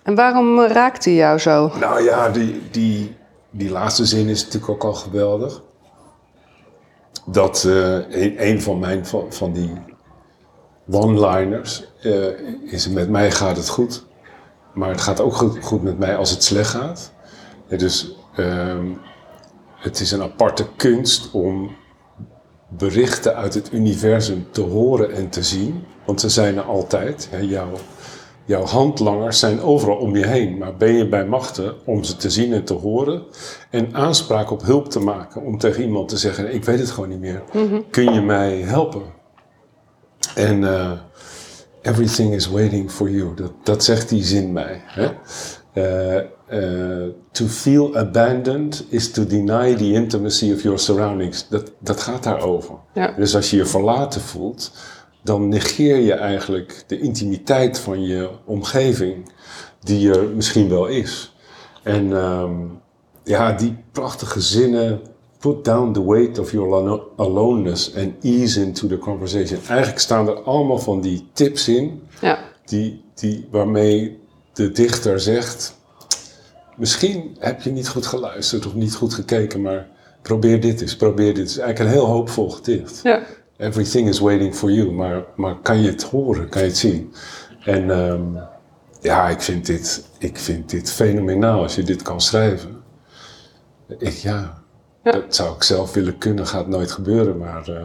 En waarom raakt hij jou zo? Nou ja, die, die, die laatste zin is natuurlijk ook al geweldig. Dat eh, een, een van mijn van, van die one-liners eh, is: met mij gaat het goed, maar het gaat ook goed, goed met mij als het slecht gaat. Ja, dus ehm, het is een aparte kunst om berichten uit het universum te horen en te zien, want ze zijn er altijd. Hè, jouw, jouw handlangers zijn overal om je heen, maar ben je bij machten om ze te zien en te horen en aanspraak op hulp te maken om tegen iemand te zeggen: Ik weet het gewoon niet meer, kun je mij helpen? En eh, everything is waiting for you. Dat, dat zegt die zin mij. Hè? Eh, eh, to feel abandoned is to deny the intimacy of your surroundings. Dat, dat gaat daarover. Ja. Dus als je je verlaten voelt, dan negeer je eigenlijk de intimiteit van je omgeving, die er misschien wel is. En ehm, ja, die prachtige zinnen. Put down the weight of your alo- aloneness and ease into the conversation. Eigenlijk staan er allemaal van die tips in, Ja. die, die, waarmee de dichter zegt: Misschien heb je niet goed geluisterd of niet goed gekeken, maar probeer dit eens, probeer dit eens. Eigenlijk een heel hoopvol gedicht. Ja. Everything is waiting for you, maar, maar kan je het horen, kan je het zien? En ehm, ja, ik vind, dit, ik vind dit fenomenaal als je dit kan schrijven. Ik, ja, Ja. dat zou ik zelf willen kunnen, gaat nooit gebeuren, maar eh,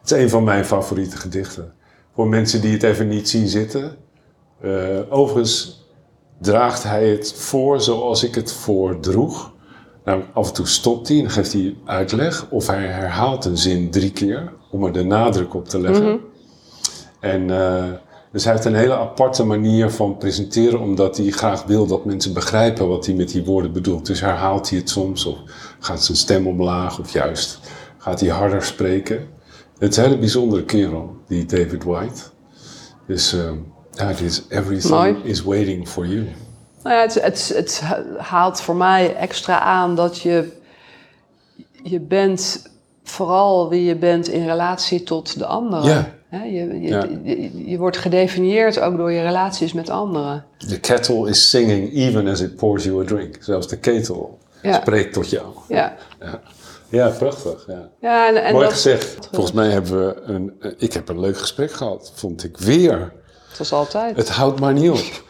het is een van mijn favoriete gedichten. Voor mensen die het even niet zien zitten. Eh, overigens draagt hij het voor zoals ik het voordroeg. Nou, af en toe stopt hij en geeft hij uitleg. Of hij herhaalt een zin drie keer om er de nadruk op te leggen. En, eh, dus hij heeft een hele aparte manier van presenteren, omdat hij graag wil dat mensen begrijpen wat hij met die woorden bedoelt. Dus herhaalt hij het soms, of gaat zijn stem omlaag, of juist gaat hij harder spreken. Het is een hele bijzondere kerel, die David White. Dus dit is Everything Mooi. is Waiting for You. Nou ja, het, het, het haalt voor mij extra aan dat je, je bent vooral wie je bent in relatie tot de anderen. Ja. Je, je, Ja. je, je wordt gedefinieerd ook door je relaties met anderen. The kettle is singing even as it pours you a drink. Zelfs de ketel Ja. spreekt tot jou. Ja, Ja, ja prachtig. Ja. ja en, en Mooi dat, gezegd. Volgens mij hebben we een. eh, Ik heb een leuk gesprek gehad, vond ik weer. zoals altijd. Het houdt maar niet op.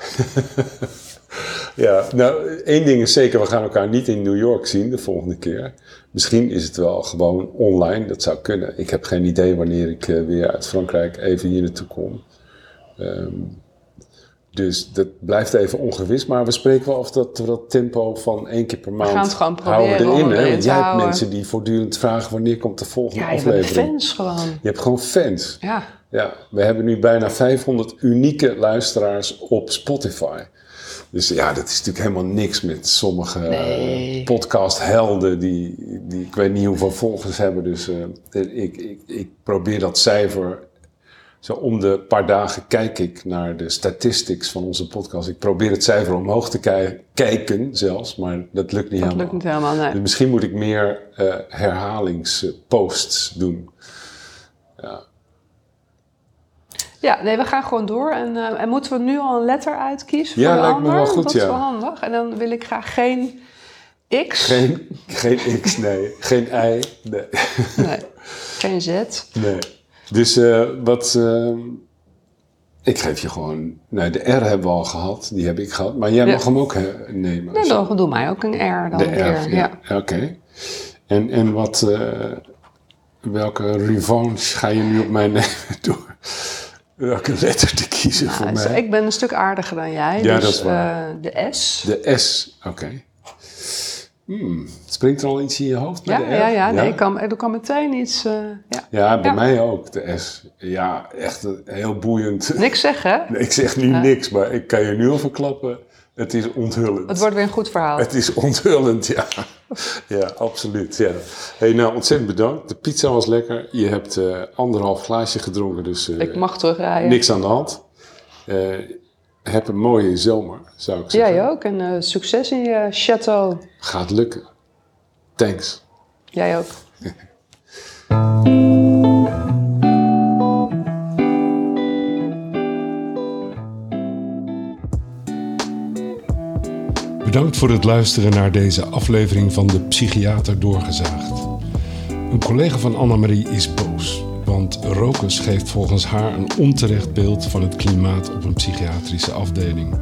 ja, nou, één ding is zeker, we gaan elkaar niet in New York zien de volgende keer. Misschien is het wel gewoon online, dat zou kunnen. Ik heb geen idee wanneer ik eh, weer uit Frankrijk even hier naartoe kom. Ehm, dus dat blijft even ongewis, maar we spreken wel of dat we dat tempo van één keer per maand gaan het gewoon houden proberen erin. om Hè? erin Want jij hebt houden. mensen die voortdurend vragen wanneer komt de volgende ja, je aflevering. fans gewoon. Je hebt gewoon fans. Ja, Ja, we hebben nu bijna 500 unieke luisteraars op Spotify. Dus ja, dat is natuurlijk helemaal niks met sommige Nee. eh, podcasthelden die, die ik weet niet hoeveel volgers hebben. Dus eh, ik, ik, ik probeer dat cijfer Zo om de paar dagen kijk ik naar de statistics van onze podcast. Ik probeer het cijfer omhoog te ki- kijken zelfs, maar dat lukt niet Dat helemaal. lukt niet helemaal, nee. Dus misschien moet ik meer eh, herhalingsposts doen. Ja, nee, we gaan gewoon door. En, eh, en moeten we nu al een letter uitkiezen Ja, voor de lijkt me ander? wel Want goed, Dat is ja. wel handig. En dan wil ik graag geen X. Geen, geen X, nee. Geen Y, nee. Nee, geen Z. nee. Dus eh, wat... eh, ik geef je gewoon... Nee, de R hebben we al gehad. Die heb ik gehad. Maar jij Ja. mag hem ook nemen. Nou, dan doe mij ook een R dan de weer. R, ja. Oké. En, en wat... welke revanche ga je nu op mij nemen door welke letter te kiezen voor Nou, dus mij? ik ben een stuk aardiger dan jij. Ja, dus, dat is waar. eh, de S. De S, oké. Hmm, springt er al iets in je hoofd bij Ja, de R? ja, ja. Nee, ik kan, er kan meteen iets... eh, ja. Ja, bij Ja. mij ook, de S. Ja, echt heel boeiend. Niks zeggen, hè? Nee, ik zeg nu niks, maar ik kan je nu al verklappen. Het is onthullend. Het wordt weer een goed verhaal. Het is onthullend, ja. Ja, absoluut. Ja. Hey, nou, ontzettend bedankt. De pizza was lekker. Je hebt eh, anderhalf glaasje gedronken, dus eh, ik mag terugrijden. niks aan de hand. Eh, heb een mooie zomer, zou ik zeggen. Jij ook. En succes in je château. Gaat lukken. Thanks. Jij ook. Bedankt voor het luisteren naar deze aflevering van De Psychiater Doorgezaagd. Een collega van Annemarie is boos, want Rokus geeft volgens haar een onterecht beeld van het klimaat op een psychiatrische afdeling.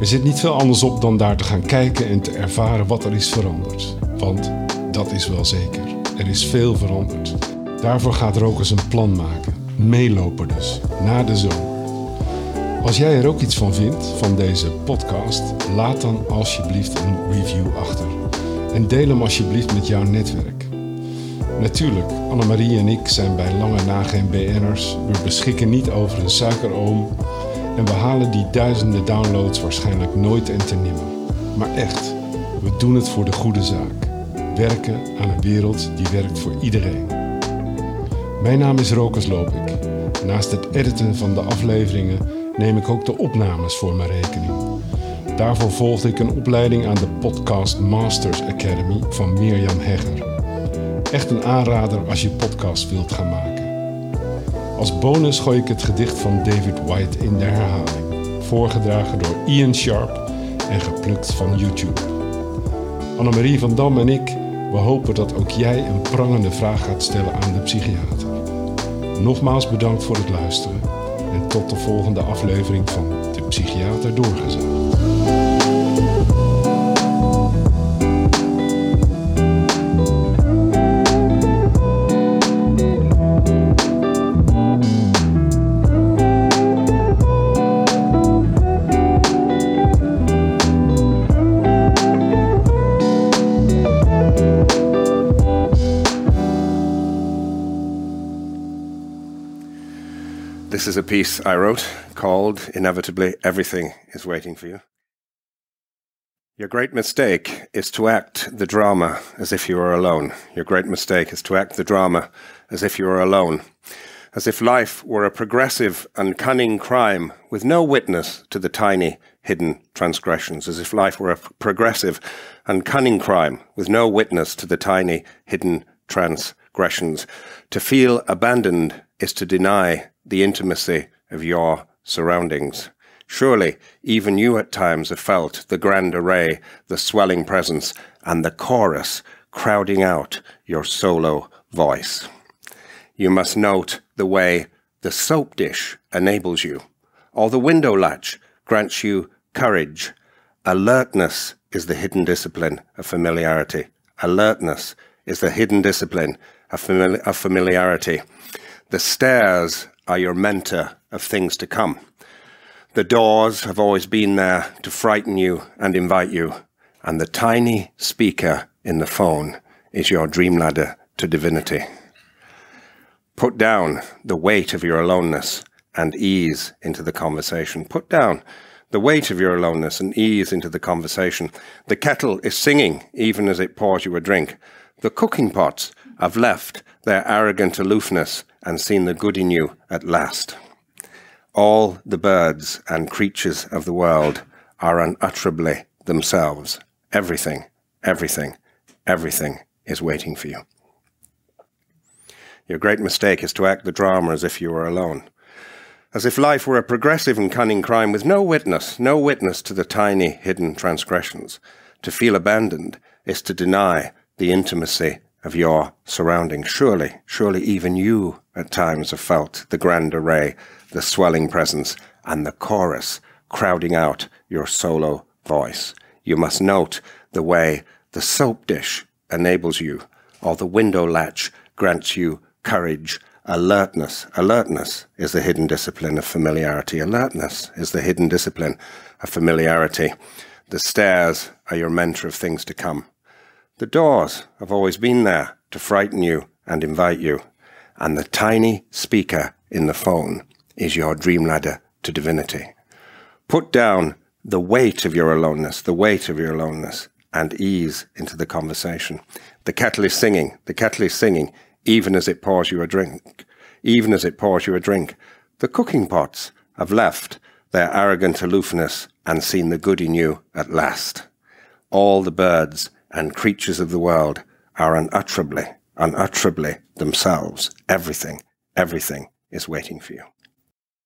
Er zit niet veel anders op dan daar te gaan kijken en te ervaren wat er is veranderd. Want dat is wel zeker, er is veel veranderd. Daarvoor gaat Rokus een plan maken, meelopen dus, na de zomer. Als jij er ook iets van vindt, van deze podcast, laat dan alsjeblieft een review achter. En deel hem alsjeblieft met jouw netwerk. Natuurlijk, Annemarie en ik zijn bij lange na geen BN'ers. We beschikken niet over een suikeroom. En we halen die duizenden downloads waarschijnlijk nooit en te nimmer. Maar echt, we doen het voor de goede zaak. Werken aan een wereld die werkt voor iedereen. Mijn naam is Rokus Lopik. Naast het editen van de afleveringen neem ik ook de opnames voor mijn rekening. Daarvoor volgde ik een opleiding aan de Podcast Masters Academy van Mirjam Hegger. Echt een aanrader als je podcast wilt gaan maken. Als bonus gooi ik het gedicht van David White in de herhaling, voorgedragen door Ian Sharp en geplukt van YouTube. Annemarie van Dam en ik, we hopen dat ook jij een prangende vraag gaat stellen aan de psychiater. Nogmaals bedankt voor het luisteren en tot de volgende aflevering van De Psychiater Doorgezaagd. A piece I wrote called Inevitably Everything is Waiting for You. Your great mistake is to act the drama as if you were alone. Your great mistake is to act the drama as if you were alone. As if life were a progressive and cunning crime with no witness to the tiny hidden transgressions. As if life were a progressive and cunning crime with no witness to the tiny hidden transgressions. To feel abandoned is to deny the intimacy of your surroundings. Surely, even you at times have felt the grand array, the swelling presence, and the chorus crowding out your solo voice. You must note the way the soap dish enables you, or the window latch grants you courage. Alertness is the hidden discipline of familiarity. Alertness is the hidden discipline of, famili- of familiarity. The stairs are your mentor of things to come. The doors have always been there to frighten you and invite you, and the tiny speaker in the phone is your dream ladder to divinity. Put down the weight of your aloneness and ease into the conversation. Put down the weight of your aloneness and ease into the conversation. The kettle is singing even as it pours you a drink. The cooking pots have left their arrogant aloofness and seen the good in you at last. All the birds and creatures of the world are unutterably themselves. Everything, everything, everything is waiting for you. Your great mistake is to act the drama as if you were alone. As if life were a progressive and cunning crime with no witness, no witness to the tiny hidden transgressions. To feel abandoned is to deny the intimacy of your surroundings. Surely, surely even you at times have felt the grand array, the swelling presence, and the chorus crowding out your solo voice. You must note the way the soap dish enables you, or the window latch grants you courage, alertness. Alertness is the hidden discipline of familiarity. Alertness is the hidden discipline of familiarity. The stairs are your mentor of things to come. The doors have always been there to frighten you and invite you. And the tiny speaker in the phone is your dream ladder to divinity. Put down the weight of your aloneness, the weight of your aloneness, and ease into the conversation. The kettle is singing, the kettle is singing even as it pours you a drink, even as it pours you a drink. The cooking pots have left their arrogant aloofness and seen the good in you at last. All the birds and creatures of the world are unutterably, unutterably themselves. Everything, everything is waiting for you.